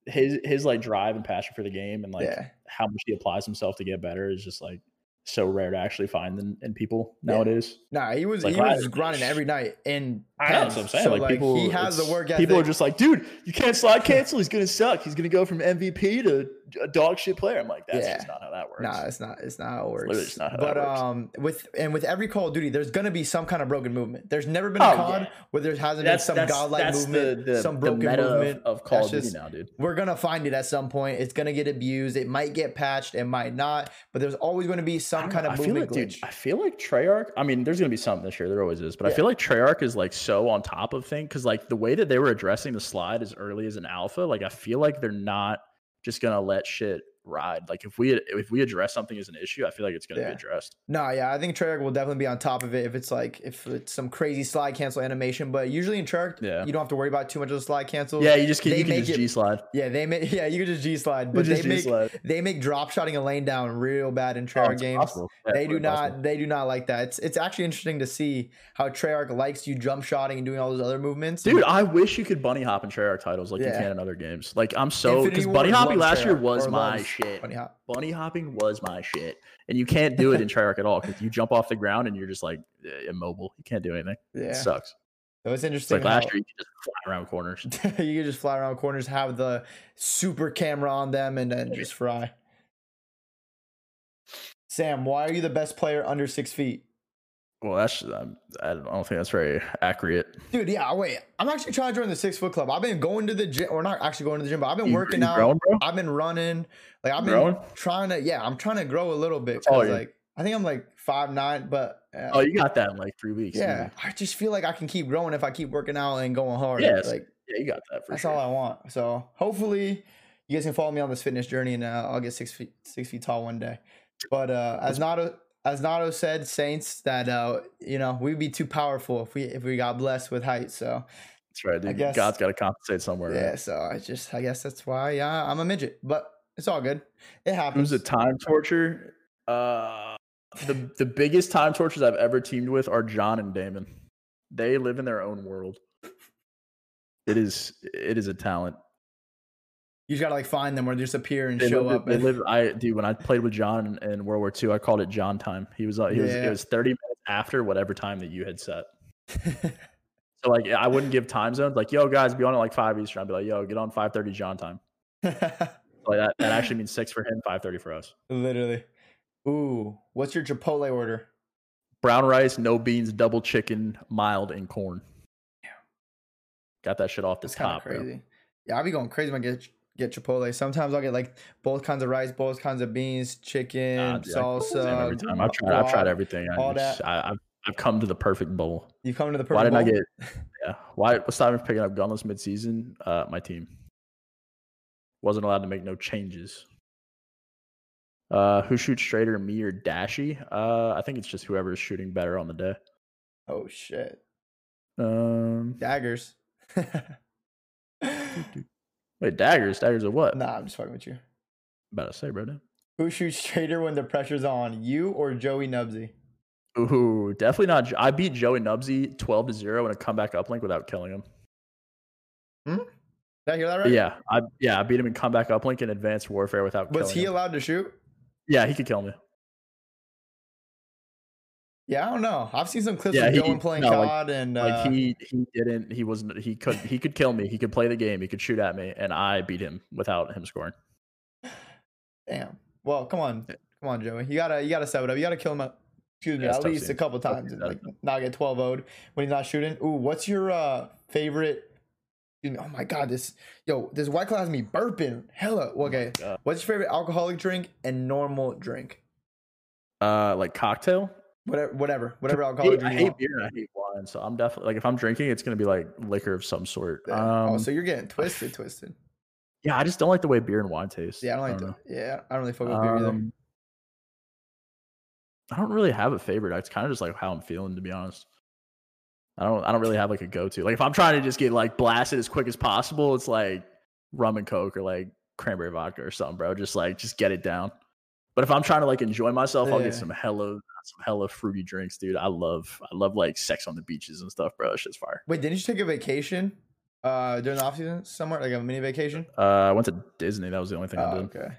his his like drive and passion for the game and like yeah. how much he applies himself to get better is just like so rare to actually find in, in people Yeah. nowadays. Nah, he was Like, he I- was grinding every night and I know what I'm saying. So, like, people, he has the work ethic. People are just like, dude, you can't slide cancel. He's gonna suck. He's gonna go from MVP to a dog shit player. I'm like, that's Yeah. just not how that works. Nah, it's not. It's not how it works. literally just not how but that works. um, with and with every Call of Duty, there's gonna be some kind of broken movement. There's never been a Oh, COD yeah. where there hasn't that's been some that's, godlike that's movement, the, the, some broken meta of- movement. of, Call of Duty just- now, dude. We're gonna find it at some point. It's gonna get abused. It might get patched. It might not. But there's always going to be some kind know, of I movement like, glitch. dude, I feel like Treyarch. I mean, there's gonna be something this year. There always is, but I feel like Treyarch is like so on top of things because like the way that they were addressing the slide as early as an alpha, like I feel like they're not just gonna let shit ride. Like if we if we address something as an issue, I feel like it's gonna Yeah. be addressed. No, yeah, I think Treyarch will definitely be on top of it if it's like if it's some crazy slide cancel animation. But usually in Treyarch, Yeah. you don't have to worry about too much of the slide cancel. Yeah, you just can they you can just G slide. Yeah, they make yeah, you can just G slide, but they make they make drop shotting a lane down real bad in oh, Treyarch games. They do not they do not like that. It's it's actually interesting to see how Treyarch likes you jump shotting and doing all those other movements. Dude, I wish you could bunny hop in Treyarch titles like you can in other games. Like I'm so because bunny hopping last year was my shit. Bunny hop. Bunny hopping was my shit, and you can't do it in Treyarch at all because you jump off the ground and you're just like eh, immobile. You can't do anything. Yeah. It sucks. It's It's interesting. like last how- year you could just fly around corners. you can just fly around corners, have the super camera on them, and then just fry. Sam, why are you the best player under six feet? Well, that's um, I don't think that's very accurate. Dude, yeah, wait. I'm actually trying to join the six foot club. I've been going to the gym, or not actually going to the gym, but I've been You- working out. growing? I've been running. Like I've been Growing? trying to, yeah, I'm trying to grow a little bit. are like I think I'm like five nine, but uh, Oh, you got that in like three weeks. yeah. I just feel like I can keep growing if I keep working out and going hard. Yes, like yeah, you got that for that's sure. all I want. So hopefully you guys can follow me on this fitness journey and uh, I'll get six feet six feet tall one day. But uh, as Nato as Nato said, Saints that uh, you know we'd be too powerful if we if we got blessed with height. So That's right. I Dude. guess- God's got to compensate somewhere. right? yeah, so I just I guess that's why yeah I'm a midget, but it's all good. It happens. Who's a time torture? Uh, the the biggest time tortures I've ever teamed with are John and Damon. They live in their own world. It is it is a talent. You just gotta like find them or just appear and They show live, up. They and- live. I dude. When I played with John in, in World War II, I called it John time. He was uh, he was Yeah. it was thirty minutes after whatever time that you had set. So like I wouldn't give time zones. Like yo guys, be on at like five Eastern. I'd be like yo get on five thirty John time. Like that that actually means six for him, five thirty for us. Literally. Ooh, what's your Chipotle order? Brown rice, no beans, double chicken, mild, and corn. Yeah. Got that shit off the That's top, bro. Yeah, I'll be going crazy when I get get Chipotle. Sometimes I'll get like both kinds of rice, both kinds of beans, chicken, Nah, dude, I cook the same salsa. every time. I've tried. I've tried everything. I all just- that. I, I've, I've come to the perfect bowl. You come to the perfect Why didn't I get? Yeah. Why? What's stopping me from picking up gunless midseason? Uh, my team wasn't allowed to make no changes. Uh, who shoots straighter, me or Dashy? Uh, I think it's just whoever is shooting better on the day. Oh shit. Um, Daggers. wait, daggers, daggers are what? nah, I'm just fucking with you. About to say, bro. damn. Who shoots straighter when the pressure's on? You or Joey Nubsy? Ooh, definitely not. I beat Joey Nubsy twelve to zero in a comeback uplink without killing him. Hmm? Did I hear that right? Yeah, I yeah I beat him in comeback uplink in advanced warfare without Was he him. allowed to shoot? yeah, he could kill me. Yeah, I don't know. I've seen some clips Yeah, of Dylan playing no, like- COD and uh, Like he he didn't he wasn't he could he could kill me. He could play the game. He could shoot at me, and I beat him without him scoring. damn. Well, come on, come on, Joey. You gotta you gotta step it up. You gotta kill him up. Excuse me, Yeah, at tough least a couple times. scene, and, Like not get 12 0'd when he's not shooting. Ooh, what's your uh favorite? excuse me, Oh my god, this yo, this white claw has me burping. Hella. Okay, God. what's your favorite alcoholic drink and normal drink? Uh, like cocktail. Whatever, whatever, whatever I alcoholic hate, I drink hate want. beer and I hate wine, so I'm definitely like if I'm drinking, it's gonna be like liquor of some sort. Yeah. Um, oh, so you're getting twisted, twisted. yeah, I just don't like the way beer and wine taste. Yeah, I don't like know. that. Yeah, I don't really fuck with beer either. Um, I don't really have a favorite. It's kind of just like how I'm feeling, to be honest. I don't. I don't really have like a go to. Like if I'm trying to just get like blasted as quick as possible, it's like rum and coke or like cranberry vodka or something, bro. Just like just get it down. But if I'm trying to like enjoy myself, I'll get some hella some hella fruity drinks, dude. I love I love like sex on the beaches and stuff, bro. That shit's fire. Wait, didn't you take a vacation uh during the off season somewhere, like a mini vacation? Uh, I went to Disney. That was the only thing I Oh, did. okay.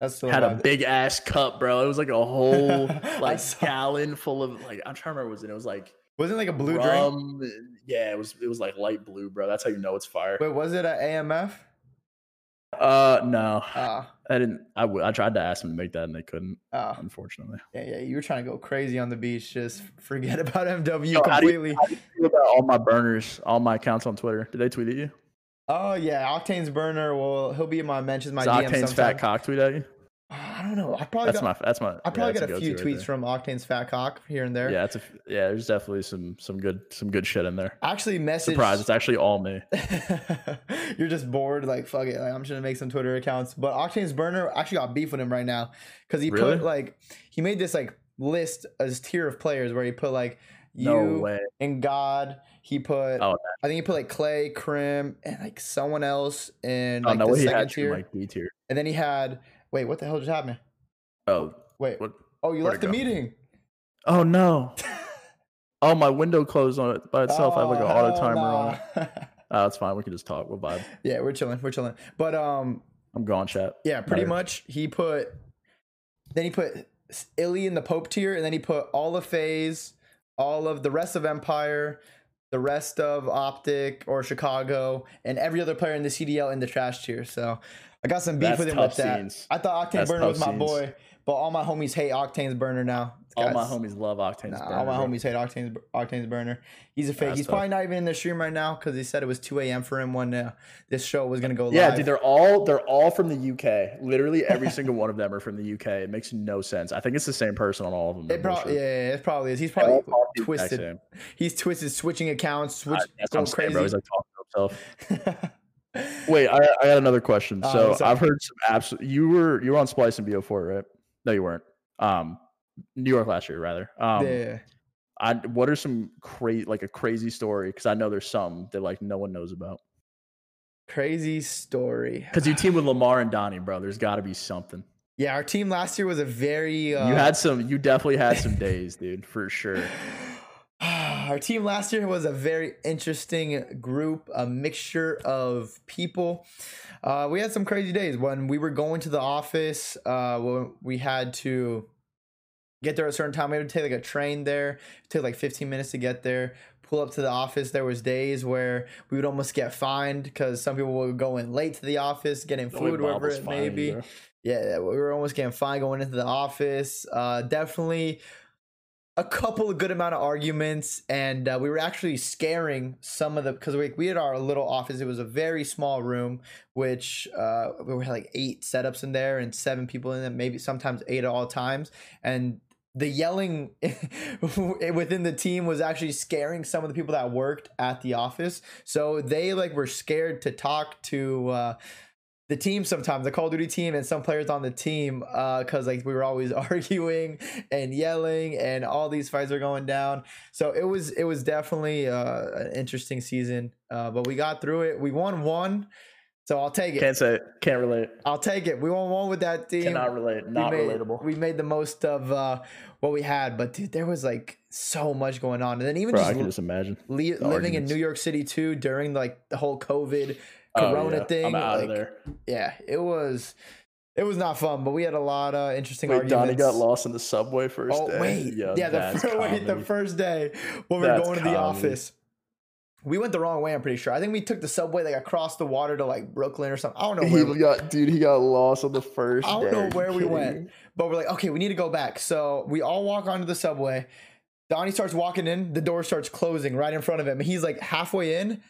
That's still Had a big ass cup, bro. It was like a whole like gallon full of like I'm trying to remember what it was in. It was like Wasn't like a blue drink? rum. and- Yeah, it was it was like light blue, bro. That's how you know it's fire. Wait, was it at AMF? Uh, no, Ah, I didn't. I, w- I tried to ask them to make that and they couldn't, ah, unfortunately. yeah, yeah. You were trying to go crazy on the beach. Just forget about MW Yo, how do you- completely. How do you feel about all my burners, all my accounts on Twitter? Did they tweet at you? Oh yeah, Octane's burner. Well, he'll be in my mentions, my Is DM Octane's sometime. fat cock tweet at you? I don't know. I probably That's got, my. That's my. I probably that's got a go-to few tweets from Octane's fat cock here and there. Yeah, it's a, yeah. There's definitely some some good some good shit in there. I actually messaged. Surprise! It's actually all me. You're just bored, like fuck it. Like, I'm just gonna make some Twitter accounts. But Octane's burner actually got beef with him right now because he Really? put like he made this like list as tier of players where he put like you No way. and God. He put Oh, I think he put like Clay, Crim, and like someone else in oh like no, the second had tier. like B tier. and then he had wait, what the hell just happened? Oh, Wait, what? oh you left the go? meeting. Oh no. Oh, my window closed on it by itself. I have like an Oh, auto timer on it. Oh, it's fine. We can just talk. We'll vibe. Yeah, we're chilling. We're chilling. But um, I'm gone, chat. Yeah, pretty Better. much. He put then he put Illey in the Pope tier, and then he put all of FaZe, all of the rest of Empire, the rest of Optic or Chicago, and every other player in the CDL in the trash tier. So I got some beef That's with him with that. scenes. I thought Octane That's Burner was my scenes. boy, but all my homies hate Octane's Burner now. All my homies love Octane's Nah, burner. all my homies hate Octane's Octane's burner. He's a fake. That's He's tough. probably not even in the stream right now because he said it was 2 a.m. for him when uh, this show was gonna go live. Yeah, dude, they're all they're all from the UK. Literally every single one of them are from the UK. It makes no sense. I think it's the same person on all of them. It probably, yeah, yeah, it probably is. He's probably all talk the exact twisted. He's twisted, switching accounts, switch, Uh, That's going saying, bro. He's like talking to himself. Wait, I, I got another question. Uh, So? I've heard some absolute. You were you were on Splyce and BO4, right? No, you weren't. Um, New York last year, rather. Um, yeah. I what are some crazy like a crazy story? Because I know there's some that like no one knows about. Crazy story. Because you team with Lamar and Donnie, bro. There's got to be something. Yeah, our team last year was a very. Uh, you had some. You definitely had some days, dude, for sure. Our team last year was a very interesting group, a mixture of people. Uh, we had some crazy days when we were going to the office. Uh, when we had to get there at a certain time, we had to take like a train there. It took like 15 minutes to get there. Pull up to the office. There was days where we would almost get fined because some people would go in late to the office, getting food, wherever it may be. Yeah, we were almost getting fined going into the office. Uh, definitely a couple of good amount of arguments, and uh, we were actually scaring some of the because we we had our little office. It was a very small room, which uh, we had like eight setups in there and seven people in it, maybe sometimes eight at all times, and. The yelling within the team was actually scaring some of the people that worked at the office. So they like were scared to talk to uh, the team sometimes the call of duty team and some players on the team because like we were always arguing and yelling and all these fights are going down so it was it was definitely uh, an interesting season uh, but we got through it we won one so i'll take it Can't say. Can't relate. i'll take it we won one with that team Cannot relate. we Not made, relatable. we made the most of uh, what we had but dude there was like so much going on and then even Bro, I just can just imagine. le- living in new york city too during like the whole covid Oh, corona yeah. thing I'm out like, of there. yeah, it was it was not fun, but we had a lot of interesting Wait, arguments. Donnie got lost in the subway first Oh day. wait, Yo, yeah, the, fir- wait, the first day when we were That's going to the comedy. office. We went the wrong way. I'm pretty sure. I think we took the subway like across the water to like Brooklyn or something. I don't know where. He we- got, dude, he got lost on the first. I don't day. know where we went. But we're like, okay, we need to go back. So we all walk onto the subway. Donnie starts walking in. The door starts closing right in front of him. He's like halfway in,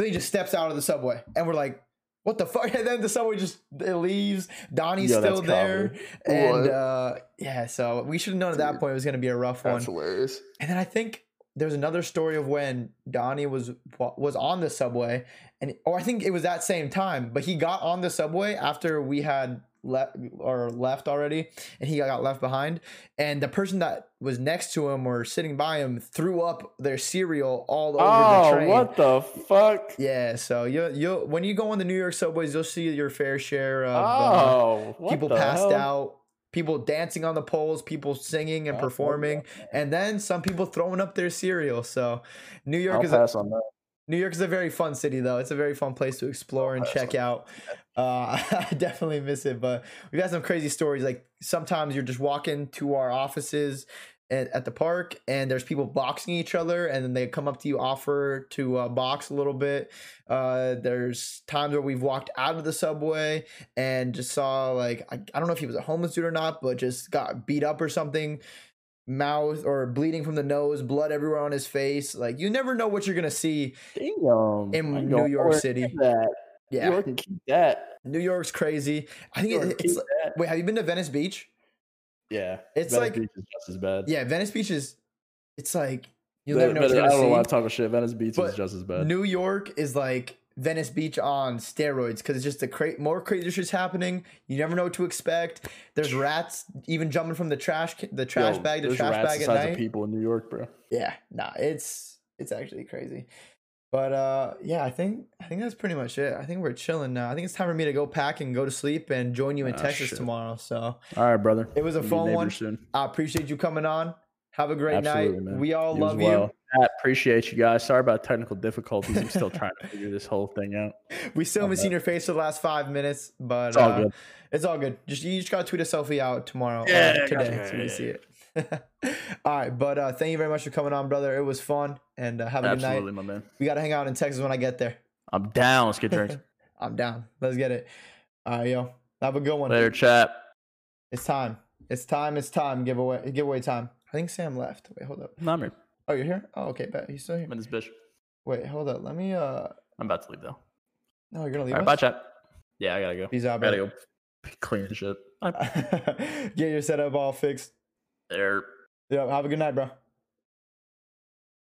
then he just steps out of the subway. And we're like, what the fuck? And then the subway just it leaves. Donnie's Yo, still there. comedy. And uh, yeah, so we should have known at that point it was going to be a rough one. That's hilarious. And then I think there's another story of when Donnie was was on the subway, and or I think it was that same time, but he got on the subway after we had left or left already, and he got left behind. And the person that was next to him or sitting by him threw up their cereal all over the Oh, train. what the fuck? Yeah, so you you when you go on the New York subways, you'll see your fair share of uh, Oh, people the passed hell? out, people dancing on the poles, people singing and Oh, performing, and then some people throwing up their cereal. So New York I'll is a, on that. New York is a very fun city, though. It's a very fun place to explore and check out. Uh, I definitely miss it, but we've had some crazy stories. Like sometimes you're just walking to our offices at, at the park, and there's people boxing each other, and then they come up to you, offer to uh, box a little bit. Uh, there's times where we've walked out of the subway and just saw like I, I don't know if he was a homeless dude or not, but just got beat up or something mouth or bleeding from the nose, blood everywhere on his face. Like you never know what you're gonna see. Damn. In New York City. That. Yeah, New York can keep that. New York's crazy. I think it, it's that. wait. Have you been to Venice Beach? Yeah. It's Venice like- Beach is just as bad. Yeah, Venice Beach is. It's like you never know Venice- I don't know why I'm talking shit. Venice Beach But is just as bad. New York is like Venice Beach on steroids because it's just the cra- more crazy shit's happening. You never know what to expect. There's rats even jumping from the trash the trash Yo, bag to trash rats bag the at night. of people in New York, bro. Yeah, nah, it's it's actually crazy. But uh yeah, I think I think that's pretty much it. I think we're chilling now. I think it's time for me to go pack and go to sleep and join you in Ah, Texas shit. tomorrow. So All right, brother. it was a We'll fun one. Soon. I appreciate you coming on. Have a great Absolutely, night. man. We all You love well. I appreciate you guys. Sorry about technical difficulties. I'm still trying to figure this whole thing out. We still haven't seen your face for the last five minutes, but It's all uh, good. It's all good. Just you just gotta tweet a selfie out tomorrow. Yeah, uh, today, so we see it. all right, but uh, thank you very much for coming on, brother. It was fun, and uh, have a Absolutely, good night. my man. We gotta hang out in Texas when I get there. I'm down. Let's get drinks. I'm down. Let's get it. All right, yo. Have a good one. Later, chat. It's time. It's time. It's time. Giveaway. Giveaway time. I think Sam left. Wait, hold up. No, I'm here. Oh, you're here. Oh, okay. Bet he's still here. I'm in this bitch. Wait, hold up. Let me. Uh, I'm about to leave though. no, you're gonna leave All right, bye, us. chat. Yeah, I gotta go. Peace out, I gotta go clean shit. Get your setup all fixed. There. Yeah. Have a good night, bro.